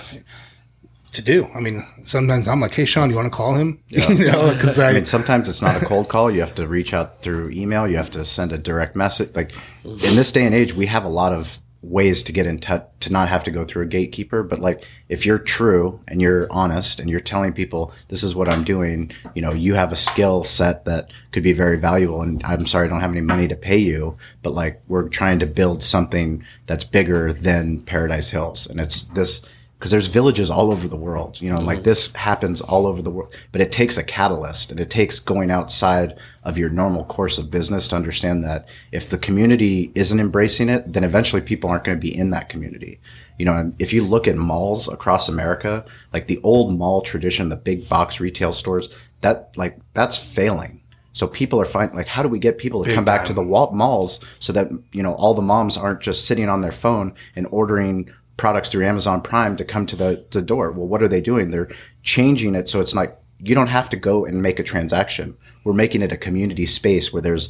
to do. I mean, sometimes I'm like, hey, Sean, you want to call him? you know, because I, I mean, sometimes it's not a cold call. You have to reach out through email. You have to send a direct message. Like in this day and age, we have a lot of ways to get in touch to not have to go through a gatekeeper. But like, if you're true and you're honest and you're telling people this is what I'm doing, you know, you have a skill set that could be very valuable. And I'm sorry, I don't have any money to pay you, but like, we're trying to build something that's bigger than Paradise Hills. And it's this because there's villages all over the world you know like mm-hmm. this happens all over the world but it takes a catalyst and it takes going outside of your normal course of business to understand that if the community isn't embracing it then eventually people aren't going to be in that community. You know if you look at malls across america like the old mall tradition the big box retail stores that like that's failing. So people are finding like, how do we get people to Big come back to the malls so that you know all the moms aren't just sitting on their phone and ordering products through Amazon Prime to come to the, the door? Well, what are they doing? They're changing it so it's like you don't have to go and make a transaction. We're making it a community space where there's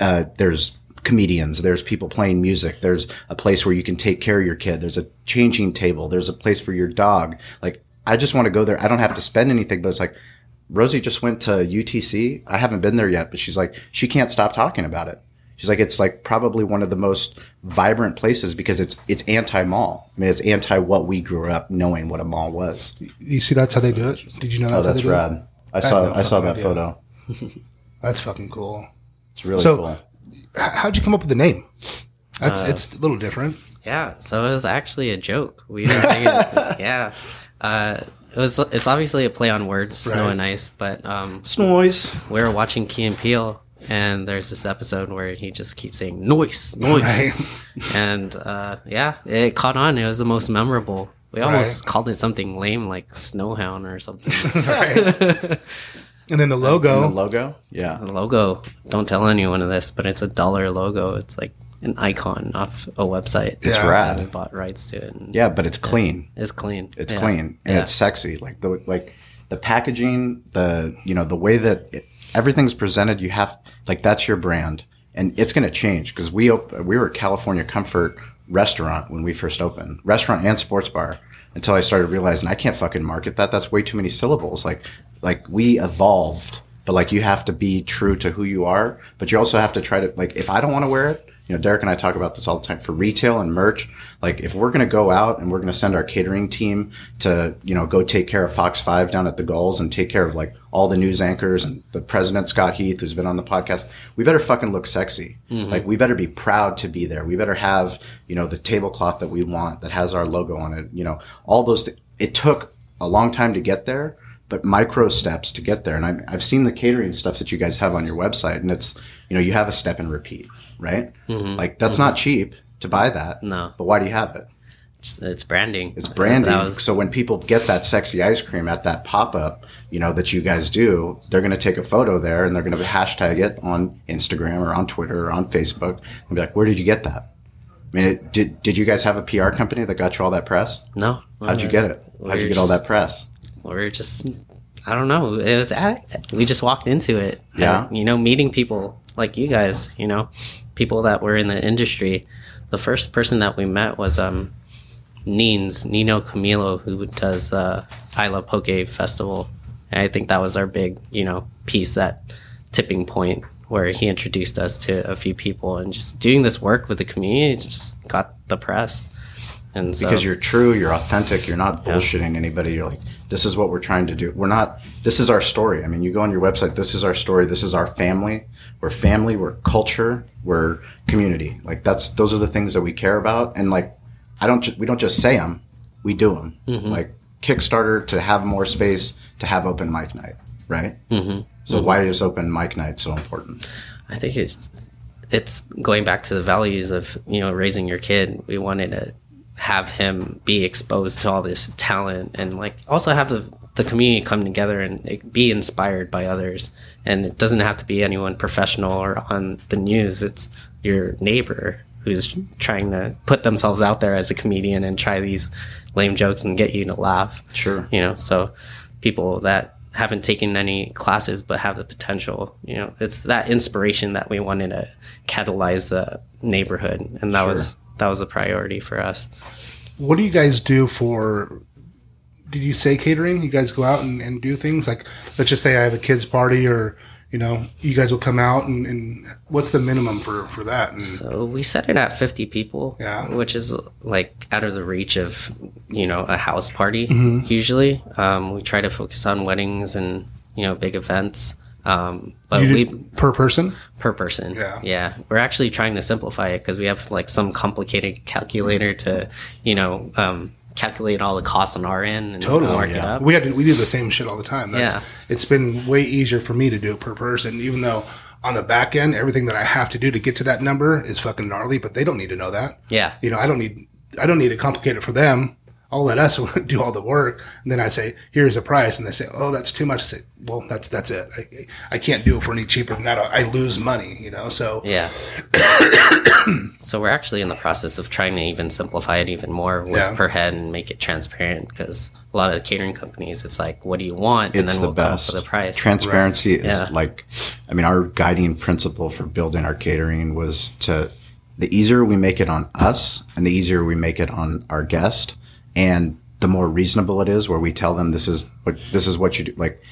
uh, there's comedians, there's people playing music, there's a place where you can take care of your kid, there's a changing table, there's a place for your dog. Like I just want to go there. I don't have to spend anything, but it's like Rosie just went to UTC. I haven't been there yet, but she's like, she can't stop talking about it. She's like, it's like probably one of the most vibrant places because it's it's anti mall. I mean, it's anti what we grew up knowing what a mall was. you see, that's how they do it. Did you know that's, Oh, how that's they do rad. it? I saw no I saw that idea. photo. That's fucking cool. It's really So- cool. H- how'd you come up with the name? That's Uh, it's a little different. Yeah, so it was actually a joke. We didn't think it, yeah. Uh, it was. It's obviously a play on words, snow and ice. But um, Noise. we were watching Key and Peele, and there's this episode where he just keeps saying noise, noise, and uh, yeah, it caught on. It was the most memorable. We almost Right. called it something lame like Snowhound or something. and then the logo. And the logo? Yeah. the logo. Don't tell anyone of this, but it's a dollar logo. It's like an icon off a website. It's And rad. we bought rights to it. And Yeah, but it's clean. It's clean. It's Yeah. clean and Yeah. it's sexy. Like the like the packaging, the you know the way that it, everything's presented. You have like that's your brand, and it's going to change because we op- we were a California Comfort restaurant when we first opened, restaurant and sports bar. Until I started realizing I can't fucking market that. That's way too many syllables. Like like we evolved, but like you have to be true to who you are. But you also have to try to like if I don't want to wear it, you know, Derek and I talk about this all the time for retail and merch. Like if we're going to go out and we're going to send our catering team to, you know, go take care of Fox 5 down at the Gulls and take care of like all the news anchors and the president Scott Heath who's been on the podcast, we better fucking look sexy. Mm-hmm. Like we better be proud to be there. We better have, you know, the tablecloth that we want that has our logo on it, you know, all those th- it took a long time to get there, but micro steps to get there. And I've, I've seen the catering stuff that you guys have on your website and it's, you know, you have a step and repeat, right? Mm-hmm. Like that's not cheap to buy that. No. But why do you have it? It's, it's branding. It's branding. Was, so when people get that sexy ice cream at that pop up, you know, that you guys do, they're going to take a photo there and they're going to hashtag it on Instagram or on Twitter or on Facebook and be like, where did you get that? I mean, it, did, did you guys have a PR company that got you all that press? no. How'd you get it? How'd you get all that press? We were just, I don't know. It was, at, we just walked into it. Yeah. And, you know, meeting people like you guys, you know, people that were in the industry. The first person that we met was, um, Neens, Nino Camilo, who does, uh, I Love Poke Festival. And I think that was our big, you know, piece, that tipping point where he introduced us to a few people and just doing this work with the community just got the press. And so, because you're true, you're authentic, you're not bullshitting anybody. You're like, this is what we're trying to do. We're not, this is our story. I mean, you go on your website, this is our story, this is our family. We're family, we're culture, we're community. Like that's, those are the things that we care about. And like, I don't, we don't just say them, we do them. Like Kickstarter to have more space to have open mic night, right? Mm-hmm. So why is open mic night so important? I think it's it's going back to the values of you know raising your kid. We wanted to have him be exposed to all this talent and like also have the the community come together and be inspired by others. And it doesn't have to be anyone professional or on the news. It's your neighbor who's trying to put themselves out there as a comedian and try these lame jokes and get you to laugh. Sure. You know, so people that haven't taken any classes but have the potential, you know, it's that inspiration that we wanted to catalyze the neighborhood. And that was that was a priority for us. What do you guys do for? Did you say catering? You guys go out and, and do things like, let's just say I have a kids party, or you know, you guys will come out and, and what's the minimum for for that? And, So we set it at 50 people, Yeah. which is like out of the reach of, you know, a house party Mm-hmm. usually. Um, we try to focus on weddings and, you know, big events. Um, but we, per person? per person. Yeah. Yeah. We're actually trying to simplify it because we have like some complicated calculator to, you know, um, calculate all the costs on our end and Totally, up. We had to, we do the same shit all the time. That's, Yeah. It's been way easier for me to do it per person, even though on the back end, everything that I have to do to get to that number is fucking gnarly, but they don't need to know that. Yeah. You know, I don't need, I don't need to complicate it for them. I'll let us do all the work. And then I say, here's a price. And they say, oh, that's too much. I say, well, that's, that's it. I, I can't do it for any cheaper than that. I lose money, you know? So Yeah. so we're actually in the process of trying to even simplify it even more with Yeah. per head and make it transparent because a lot of the catering companies, it's like, what do you want? And it's then the we'll come best. with a price. Transparency is Yeah. like, I mean, our guiding principle for building our catering was to the easier we make it on us and the easier we make it on our guest and the more reasonable it is where we tell them this is what this is what you do like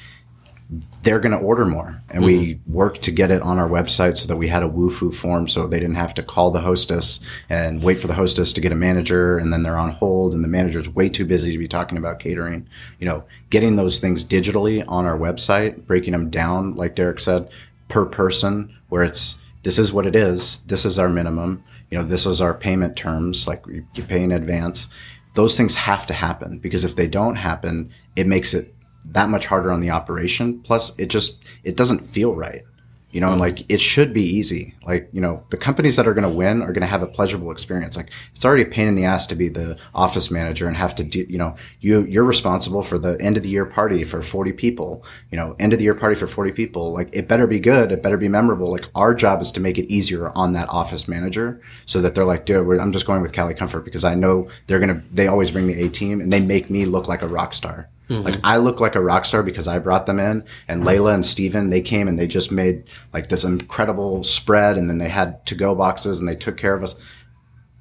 they're going to order more. And we mm-hmm. worked to get it on our website so that we had a Wufoo form so they didn't have to call the hostess and wait for the hostess to get a manager and then they're on hold and the manager's way too busy to be talking about catering. You know getting those things digitally on our website breaking them down like derek said per person where it's this is what it is. This is our minimum. You know this is our payment terms like you you pay in advance those things have to happen because if they don't happen it makes it that much harder on the operation. Plus, it just it doesn't feel right. You know, and mm-hmm. like it should be easy. Like you know, the companies that are going to win are going to have a pleasurable experience. Like it's already a pain in the ass to be the office manager and have to do. You know, you you're responsible for the end of the year party for forty people. You know, end of the year party for forty people. Like it better be good. It better be memorable. Like our job is to make it easier on that office manager so that they're like, dude, I'm just going with Cali Comfort because I know they're gonna. They always bring the A team and they make me look like a rock star. Like I look like a rock star because I brought them in, and Layla and Steven, they came and they just made like this incredible spread, and then they had to go boxes and they took care of us.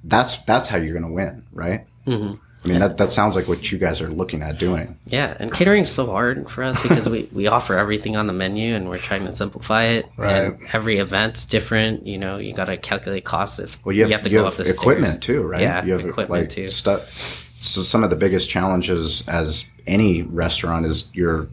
That's that's how you're gonna win, right? Mm-hmm. I mean, that that sounds like what you guys are looking at doing. Yeah, and catering's so hard for us because we, we offer everything on the menu and we're trying to simplify it. And every event's different. You know, you got to calculate costs if Well, you have, have to you go have up the equipment stairs. too, right? Yeah, you have equipment like, too. Stuff. So some of the biggest challenges as any restaurant is your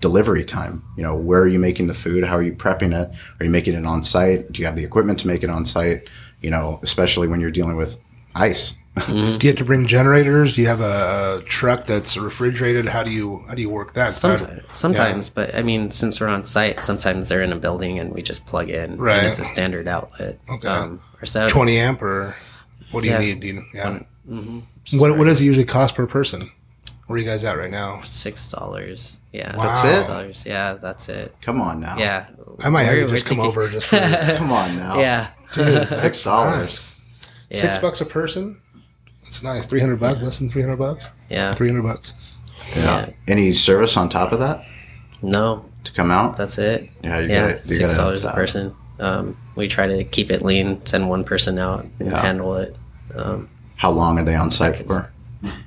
delivery time. You know, where are you making the food? How are you prepping it? Are you making it on site? Do you have the equipment to make it on site? You know, especially when you're dealing with ice. do you have to bring generators? Do you have a, a truck that's refrigerated? How do you, how do you work that? Sometimes, sometimes, but I mean, since we're on site, sometimes they're in a building and we just plug in. Right. And it's a standard outlet. Okay. Um, or so 20 amp or what do you need? Do you, yeah. Mm-hmm. What, what does it usually cost per person? Where are you guys at right now? six dollars. Yeah, Wow. That's it? Six dollars. Yeah, that's it. Come on now. Yeah, I might have We're- you just come thinking- over just for Come on now. Yeah, Dude, Six dollars. yeah, Six bucks a person? That's nice. 300 bucks? Less than 300 bucks? Yeah, 300 bucks. Yeah. Any service on top of that no, to come out? that's it. yeah, you yeah, gotta, you six gotta- dollars a person. Um, we try to keep it lean, send one person out and Yeah. handle it. Um, How long are they on site It's- for?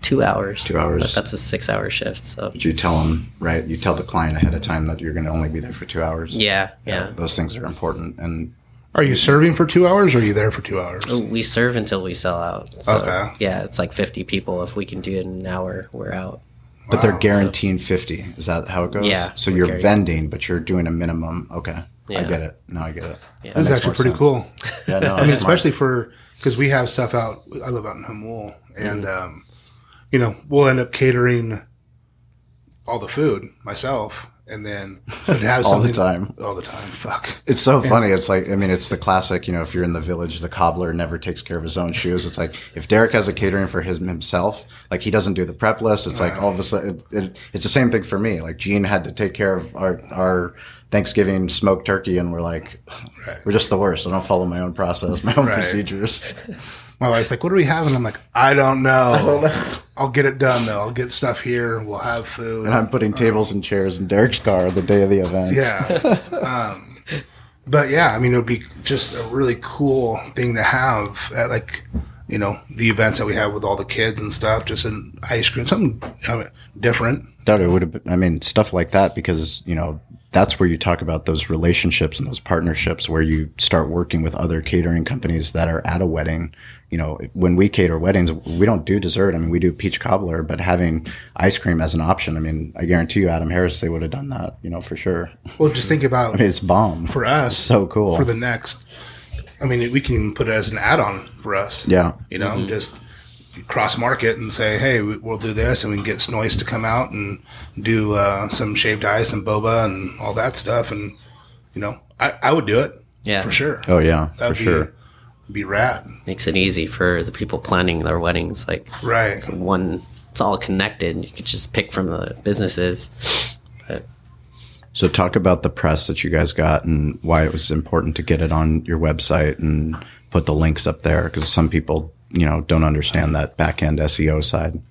two hours. Two hours. But that's a six-hour shift. So But you tell them, right? You tell the client ahead of time that you're going to only be there for two hours. yeah, yeah. Those things are important. And Are you serving for two hours or are you there for two hours? Oh, we serve until we sell out. So, Okay. Yeah, it's like 50 people. If we can do it in an hour, we're out. but they're Wow. guaranteeing 50. Is that how it goes? Yeah, So you're guaranteed. vending, but you're doing a minimum. Okay. I get it. No, I get it. Yeah. This is actually pretty sense. cool. Yeah, no, I mean, smart. especially for because we have stuff out. I live out in Jamul, and Mm-hmm. um, you know we'll end up catering all the food myself, and then would have All the time. All the time. Fuck. It's so funny. It's like, I mean, it's the classic, you know, if you're in the village, the cobbler never takes care of his own shoes. It's like, if Derek has a catering for his, himself, like he doesn't do the prep list. It's like all of a sudden, it, it, it's the same thing for me. Like Gene had to take care of our, our Thanksgiving smoked turkey. And we're like, Right. we're just the worst. I don't follow my own process, my own Right. procedures. My wife's like, "What are we having?" I'm like, "I don't know. I'll get it done though. I'll get stuff here. We'll have food." And I'm putting tables and chairs in Derek's car the day of the event. Yeah. um, but yeah, I mean, it would be just a really cool thing to have at like you know, the events that we have with all the kids and stuff, just an ice cream, something I mean, different. That it would have been, I mean, stuff like that because, you know, that's where you talk about those relationships and those partnerships where you start working with other catering companies that are at a wedding. You know, when we cater weddings, we don't do dessert. I mean, we do peach cobbler, but having ice cream as an option, I mean, I guarantee you, Adam Harris, they would have done that, you know, for sure. Well, just think about I mean, it's bomb. for us. So cool. For the next, I mean, we can even put it as an add on for us. Yeah. You know, mm-hmm. just cross market and say, hey, we- we'll do this, and we can get Snoice to come out and do uh, some shaved ice and boba and all that stuff, and you know, I, I would do it. Yeah. for sure. Oh, yeah, for That'd be, sure. Be rad. Makes it easy for the people planning their weddings. Like Right. it's one, it's all connected. You could just pick from the businesses. But So talk about the press that you guys got and why it was important to get it on your website and put the links up there because some people, you know, don't understand that back end SEO side.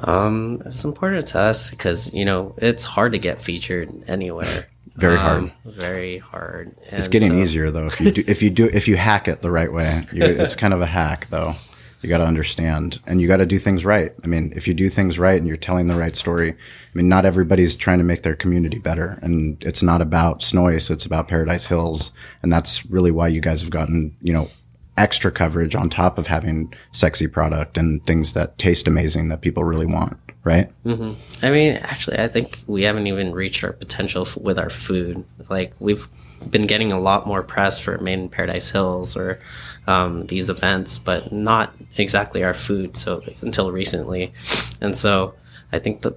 Um, it's important to us because you know it's hard to get featured anywhere. Very Um, hard. Very hard. It's getting so- easier though if you do if you do if you hack it the right way. You, it's kind of a hack though. You got to understand and you got to do things right. I mean, if you do things right and you're telling the right story, I mean, not everybody's trying to make their community better, and it's not about Snoice. It's about Paradise Hills, and that's really why you guys have gotten you know extra coverage on top of having sexy product and things that taste amazing that people really want. Right? I mean, actually, I think we haven't even reached our potential f- with our food. Like we've been getting a lot more press for Made in Paradise Hills or um, these events, but not exactly our food. So until recently, and so I think that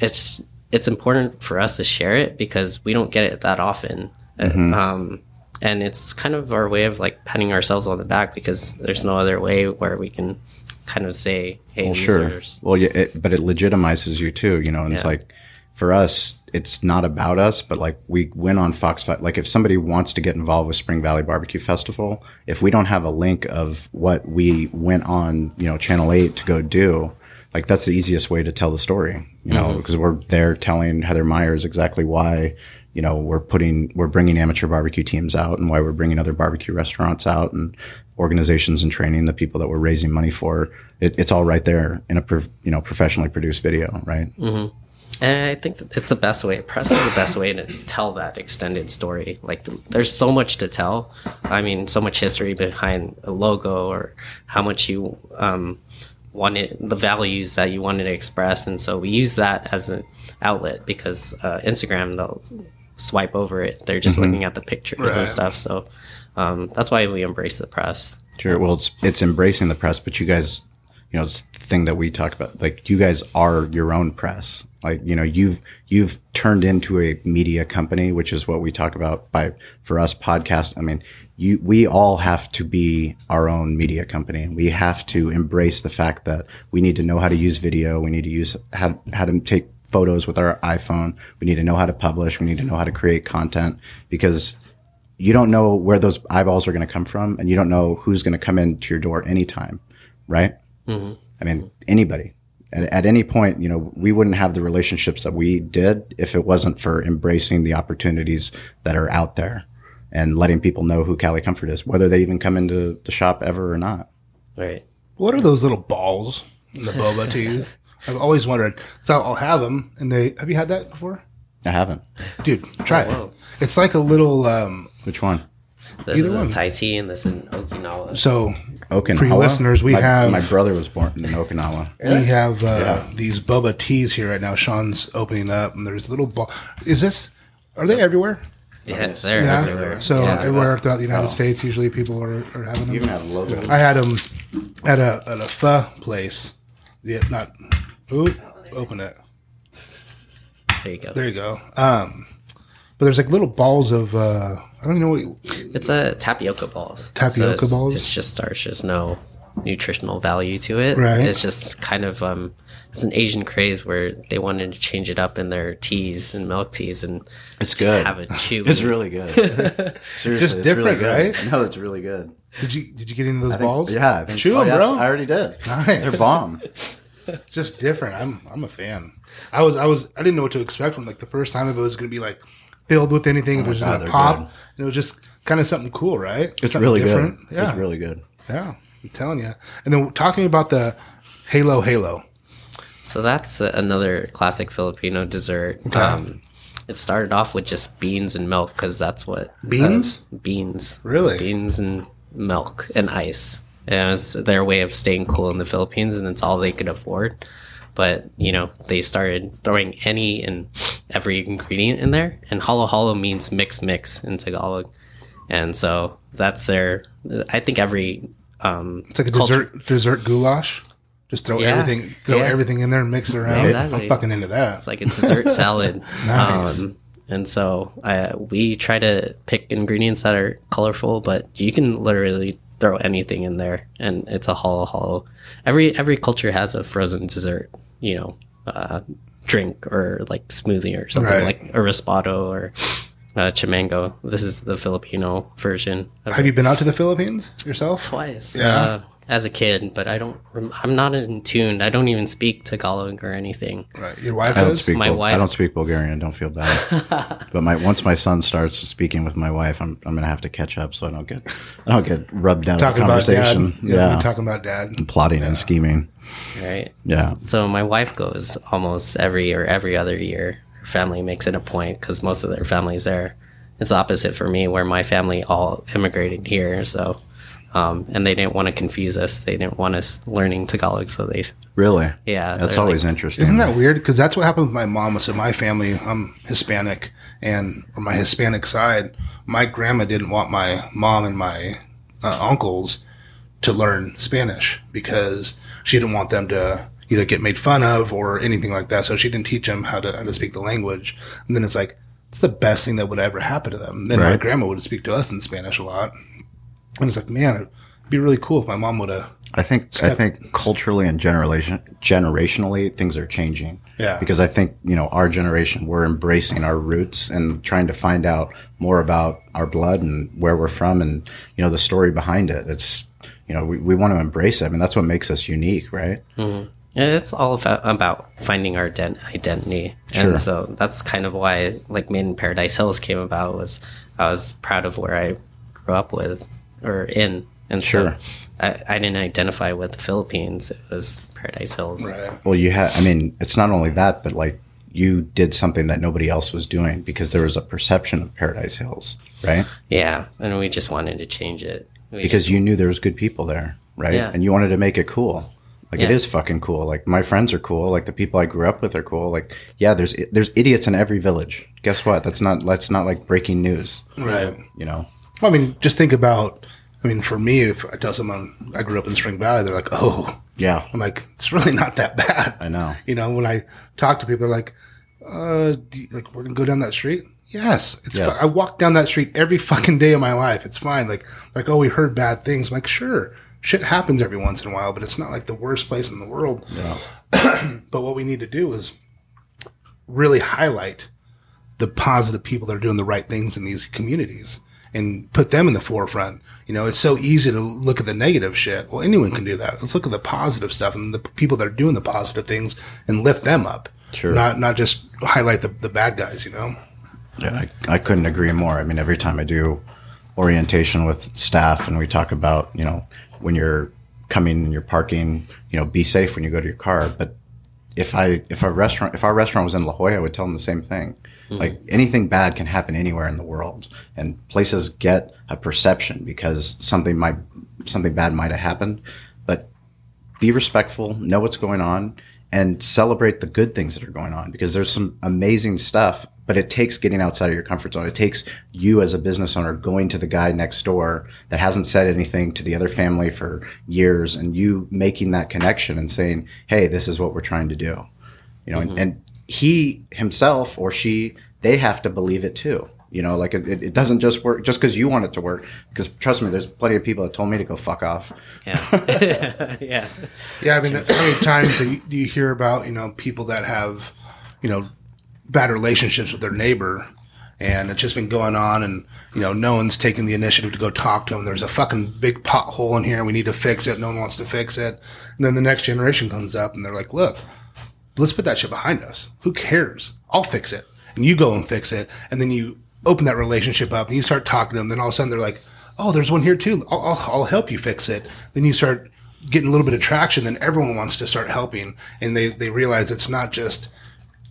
it's it's important for us to share it because we don't get it that often. Uh, Um, and it's kind of our way of like patting ourselves on the back because there's no other way where we can kind of say, "Hey, Well, sure. Well, yeah, it, but it legitimizes you too, you know. And it's like for us, it's not about us, but like we went on Fox. Fi- Like if somebody wants to get involved with Spring Valley Barbecue Festival, if we don't have a link of what we went on, you know, Channel Eight to go do, like that's the easiest way to tell the story, you know, mm-hmm. because we're there telling Heather Myers exactly why. You know, we're putting, we're bringing amateur barbecue teams out and why we're bringing other barbecue restaurants out and organizations and training the people that we're raising money for. It, it's all right there in a, you know, professionally produced video, right? And I think it's the best way. Press is the best way to tell that extended story. Like, there's so much to tell. I mean, so much history behind a logo or how much you um, wanted, the values that you wanted to express. And so we use that as an outlet because uh, Instagram, they'll swipe over it. They're just looking at the pictures Right. and stuff. So um, that's why we embrace the press. Sure. Well, it's it's embracing the press, but you guys, you know, it's the thing that we talk about. Like you guys are your own press. Like you know, you've you've turned into a media company, which is what we talk about by for us podcast. I mean, you we all have to be our own media company. We have to embrace the fact that we need to know how to use video. We need to use how how to take photos with our iPhone. We need to know how to publish. We need to know how to create content because you don't know where those eyeballs are going to come from and you don't know who's going to come into your door anytime right mm-hmm. i mean anybody at, at any point you know we wouldn't have the relationships that we did if it wasn't for embracing the opportunities that are out there and letting people know who cali comfort is whether they even come into the shop ever or not Right. What are those little balls in the boba teas? I've always wondered. So I'll have them, and they have you had that before, i haven't dude? Try Oh, whoa. it. It's like a little. um which one This Either is one. a Thai tea and this is an Okinawa. So okinawa For you listeners, we my, have- my brother was born in okinawa we have uh, Yeah. these boba teas here right now. Sean's opening up, and there's little ball. Is this? Are they everywhere? Yeah, they're Yeah. everywhere. So Yeah. everywhere throughout the United Oh. States, usually people are, are having them. you even have a logo I had them at a at a pho place. Yeah, not. Ooh, open it. there you go. There you go. Um, but there's like little balls of uh, I don't know. What, It's a tapioca balls. Tapioca it's, balls? It's just starch. There's no nutritional value to it. Right. It's just kind of um, it's an Asian craze where they wanted to change it up in their teas and milk teas and It's just good. have a chew. it's really good Seriously, just it's different, really good. right? no it's really good did you did you get into those I think- balls? Yeah, I think, Chew oh, 'em, yeah, bro. I already did. Nice. They're bomb. It's just different. I'm I'm a fan. I was I was I didn't know what to expect from like the first time if it was going to be like filled with anything. if it was God, just going to pop. good. And it was just kind of something cool, right? It's Something really different. good. Yeah, It's really good. yeah. I'm telling you. And then talk to me about the Halo Halo. So that's uh, another classic Filipino dessert. Okay. Um, it started off with just beans and milk because that's what Beans? uh, beans, Really? beans and milk and ice. It's their way of staying cool in the Philippines, and it's all they could afford. But you know, they started throwing any and every ingredient in there, and halo halo means mix mix in Tagalog, and so that's their. I think every um, It's like a culture- dessert dessert goulash. Just throw Yeah. everything throw Yeah. everything in there and mix it around. Exactly. I'm fucking into that. It's like a dessert salad. Nice. Um, and so uh, we try to pick ingredients that are colorful, but you can literally throw anything in there, and it's a halo halo. Every every culture has a frozen dessert, you know, uh, drink or like smoothie or something Right. like a risotto or uh, chamango. This is the Filipino version. Of Have you been out to the Philippines yourself? twice Yeah. uh, as a kid, but I don't. I'm not in tune. I don't even speak Tagalog or anything. Right. Your wife I don't does? speak. My Bul- wife- I don't speak Bulgarian. Don't feel bad. but my once my son starts speaking with my wife, I'm I'm gonna have to catch up so I don't get I don't get rubbed out of the talking about dad. conversation. Yeah. Yeah, talking about dad. plotting and scheming. right? Yeah. So my wife goes almost every or every other year. Her family makes it a point because most of their family's there. It's opposite for me, where my family all immigrated here. So, um, and they didn't want to confuse us. They didn't want us learning Tagalog. So they, Really? Yeah, That's always like- interesting. Isn't that weird? Because that's what happened with my mom. So my family, I'm Hispanic, and on my Hispanic side, my grandma didn't want my mom and my uh, uncles to learn Spanish because she didn't want them to either get made fun of or anything like that. So she didn't teach them how to how to speak the language. And then it's like it's the best thing that would ever happen to them. Then my grandma would speak to us in Spanish a lot, and it's like, man, it'd be really cool if my mom would have. I think I think culturally and generation generationally things are changing. Yeah. Because I think, you know, our generation we're embracing our roots and trying to find out more about our blood and where we're from and, you know, the story behind it. It's you know, we, we want to embrace it. I mean, that's what makes us unique, right? Mm-hmm. it's all about, about finding our ident- identity. Sure. And so that's kind of why like Made in Paradise Hills came about was I was proud of where I grew up with or in. And Sure. so I, I didn't identify with the Philippines. It was Paradise Hills. Right. Well, you had, I mean, it's not only that, but like you did something that nobody else was doing because there was a perception of Paradise Hills, right? Yeah, and we just wanted to change it. We Because just- you knew there was good people there, right? Yeah. And you wanted to make it cool. Like it Yeah. is fucking cool. Like my friends are cool. Like the people I grew up with are cool. Like yeah, there's there's idiots in every village. Guess what? That's not that's not like breaking news. Right. You know. Well, I mean, just think about. I mean, for me, if I tell someone I grew up in Spring Valley, they're like, "Oh," Yeah. I'm like, "It's really not that bad." I know. You know, when I talk to people, they're like, "Uh, you- like we're gonna go down that street." Yes, it's. Yes. Fi- I walk down that street every fucking day of my life. It's fine. Like, like, oh, we heard bad things. I'm like, sure, shit happens every once in a while, but it's not like the worst place in the world. Yeah. But what we need to do is really highlight the positive people that are doing the right things in these communities and put them in the forefront. You know, it's so easy to look at the negative shit. Well, anyone can do that. Let's look at the positive stuff and the people that are doing the positive things and lift them up. Sure. Not not just highlight the, the bad guys, you know? Yeah, I, I couldn't agree more. I mean, every time I do orientation with staff and we talk about, you know, when you're coming and you're parking, you know, be safe when you go to your car. But if I, if a restaurant, if our restaurant was in La Jolla, I would tell them the same thing. Mm-hmm. Like anything bad can happen anywhere in the world and places get a perception because something might, something bad might have happened. But be respectful, know what's going on, and celebrate the good things that are going on because there's some amazing stuff. But it takes getting outside of your comfort zone. It takes you as a business owner going to the guy next door that hasn't said anything to the other family for years and you making that connection and saying, Hey, this is what we're trying to do. You know, and, mm-hmm. and he himself or she, they have to believe it too. You know, like it, it doesn't just work just because you want it to work. Because trust me, there's plenty of people that told me to go fuck off. Yeah. yeah. Yeah, I mean, how many times do you, do you hear about, you know, people that have, you know, bad relationships with their neighbor and it's just been going on and, you know, no one's taking the initiative to go talk to them. There's a fucking big pothole in here and we need to fix it. No one wants to fix it. And then the next generation comes up and they're like, look, let's put that shit behind us. Who cares? I'll fix it. And you go and fix it. And then you open that relationship up and you start talking to them. Then all of a sudden they're like, oh, there's one here too. I'll, I'll, I'll help you fix it. Then you start getting a little bit of traction. Then everyone wants to start helping, and they they realize it's not just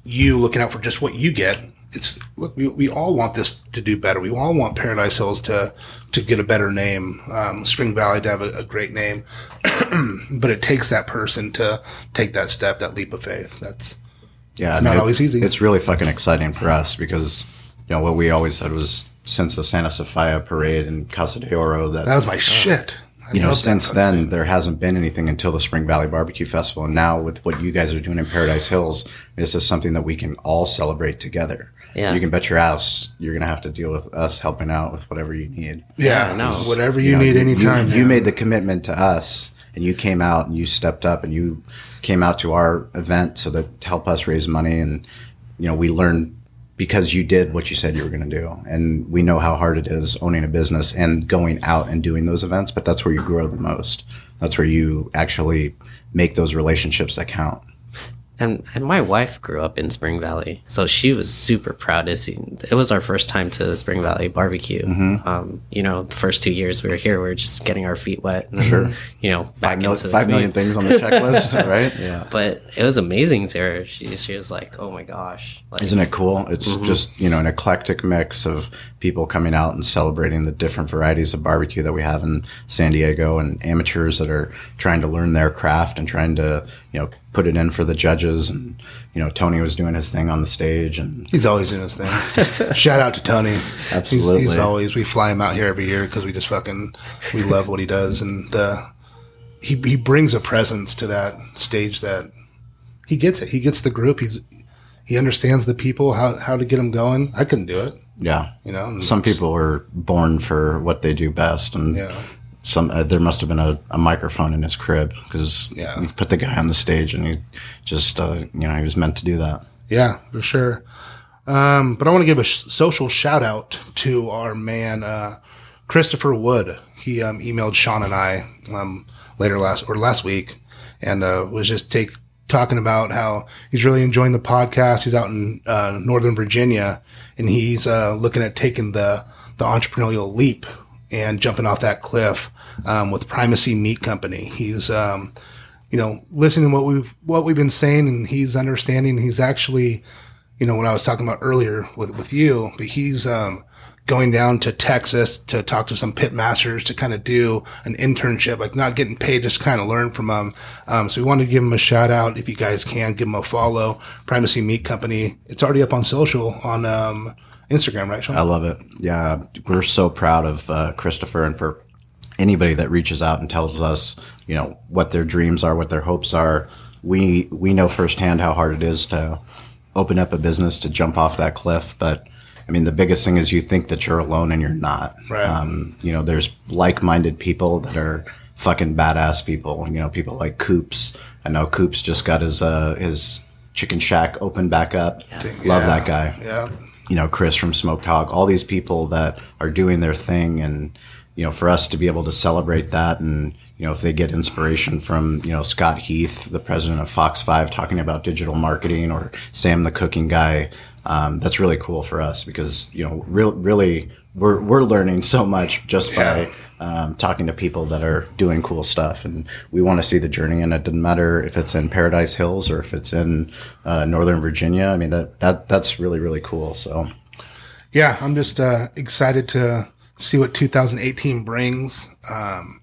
you looking out for just what you get. It's look, we, we all want this to do better. We all want Paradise Hills to to get a better name, um, Spring Valley to have a, a great name, but it takes that person to take that step, that leap of faith. That's Yeah, It's not always easy. It's really fucking exciting for us because you know what we always said was since the Santa Sofia parade in Casa de Oro that, that was my shit. I you know since then there hasn't been anything until the Spring Valley Barbecue Festival, and now with what you guys are doing in Paradise Hills, this is something that we can all celebrate together. Yeah. you can bet your ass you're gonna have to deal with us helping out with whatever you need. yeah, Yeah, no. whatever you, know, need anytime. You, you made the commitment to us, and you came out and you stepped up and you came out to our event so that to help us raise money. And you know, we learned because you did what you said you were going to do, and we know how hard it is owning a business and going out and doing those events. But that's where you grow the most. That's where you actually make those relationships that count. And and my wife grew up in Spring Valley, so she was super proud to see. It was our first time to the Spring Valley barbecue. Mm-hmm. Um, you know, the first two years we were here, we were just getting our feet wet. And, sure. You know, back Five, mil- five million things on the checklist, right? Yeah. But it was amazing to her. She she was like, "Oh my gosh!" Like, Isn't it cool? It's Mm-hmm. just, you know, an eclectic mix of people coming out and celebrating the different varieties of barbecue that we have in San Diego and amateurs that are trying to learn their craft and trying to, you know, put it in for the judges. And, you know, Tony was doing his thing on the stage and He's always doing his thing. Shout out to Tony. Absolutely. He's, always, we fly him out here every year because we just fucking, we love what he does. And uh, he, he brings a presence to that stage that he gets it. He gets the group. He's, he understands the people, how, how to get them going. I couldn't do it, yeah. you know. Some people are born for what they do best. And Yeah. Some, uh, there must have been a, a microphone in his crib because Yeah. you put the guy on the stage and he just, uh, you know, he was meant to do that. Yeah, for sure. Um, but I want to give a sh- social shout out to our man uh, Christopher Wood. He um, emailed Sean and I um, later last or last week, and uh, was just take talking about how he's really enjoying the podcast. He's out in uh, Northern Virginia, and he's uh, looking at taking the the entrepreneurial leap and jumping off that cliff um, with Primacy Meat Company. He's um, you know, listening to what we've what we've been saying, and he's understanding. He's actually, you know, what I was talking about earlier with with you, but he's um, going down to Texas to talk to some pit masters to kind of do an internship, like not getting paid, just kind of learn from them. Um, so we want to give him a shout out if you guys can give him a follow. Primacy Meat Company. It's already up on social on um, Instagram, right? Sean? I love it. Yeah, we're so proud of uh, Christopher and for anybody that reaches out and tells us, you know, what their dreams are, what their hopes are. We we know firsthand how hard it is to open up a business to jump off that cliff, but I mean, the biggest thing is you think that you're alone and you're not. Right. Um, you know, there's like-minded people that are fucking badass people. You know, people like Coops. I know Coops just got his uh, his chicken shack open back up. Love Yeah. that guy yeah. You know, Chris from Smoked Hog, all these people that are doing their thing. And, you know, for us to be able to celebrate that and, you know, if they get inspiration from, you know, Scott Heath, the president of Fox 5, talking about digital marketing or Sam, the cooking guy, um, that's really cool for us because, you know, real, really, we're, we're learning so much just Yeah. by um, talking to people that are doing cool stuff. And we want to see the journey. And it doesn't matter if it's in Paradise Hills or if it's in uh, Northern Virginia. I mean, that, that that's really, really cool. So, yeah, I'm just uh, excited to see what 2018 brings. Um,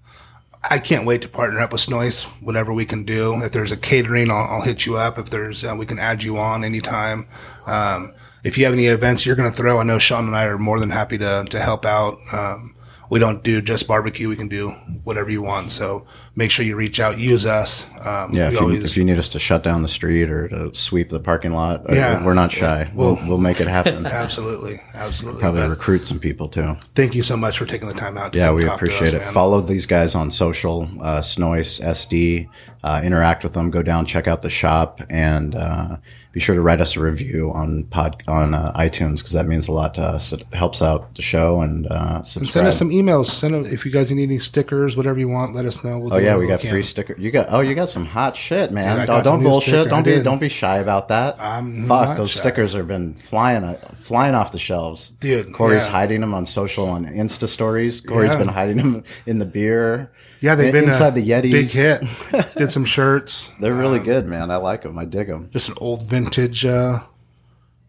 I can't wait to partner up with Snoice, whatever we can do. If there's a catering, I'll, I'll hit you up. If there's, uh, we can add you on anytime. Um, if you have any events you're going to throw, I know Sean and I are more than happy to, to help out. Um, we don't do just barbecue. We can do whatever you want. So make sure you reach out, use us. Um, yeah, if you, always, if you need us to shut down the street or to sweep the parking lot, uh, Yeah. we're not shy. We'll, we'll make it happen. absolutely, absolutely. Probably But recruit some people too. thank you so much for taking the time out. To Yeah, we appreciate us, it. man. Follow these guys on social, uh, SD. Uh, interact with them. Go down, check out the shop, and uh, be sure to write us a review on pod on uh, iTunes because that means a lot to us. It helps out the show and uh, And send us some emails. Send them, if you guys need any stickers, whatever you want. Let us know. We'll Oh yeah, we got can. free sticker. You got oh you got some hot shit, man. Dude, I don't got some don't new bullshit. Don't be don't be shy about that. I'm Fuck those shy. stickers have been flying uh, flying off the shelves. Dude, Corey's yeah. hiding them on social on Insta stories. Corey's Yeah. been hiding them in the beer. Yeah, they've been inside a the Yetis. Big hit. Did some shirts. They're really good, man. I like them. I dig them. Just an old vintage uh,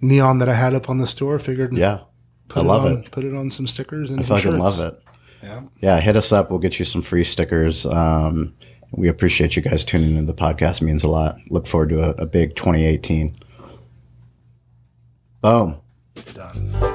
neon that I had up on the store. Figured Yeah, put I love on, it. Put it on some stickers and I fucking shirts. love it. Yeah. Yeah, hit us up. We'll get you some free stickers. Um, we appreciate you guys tuning into the podcast. It means a lot. Look forward to a, a big 2018. Boom. Done.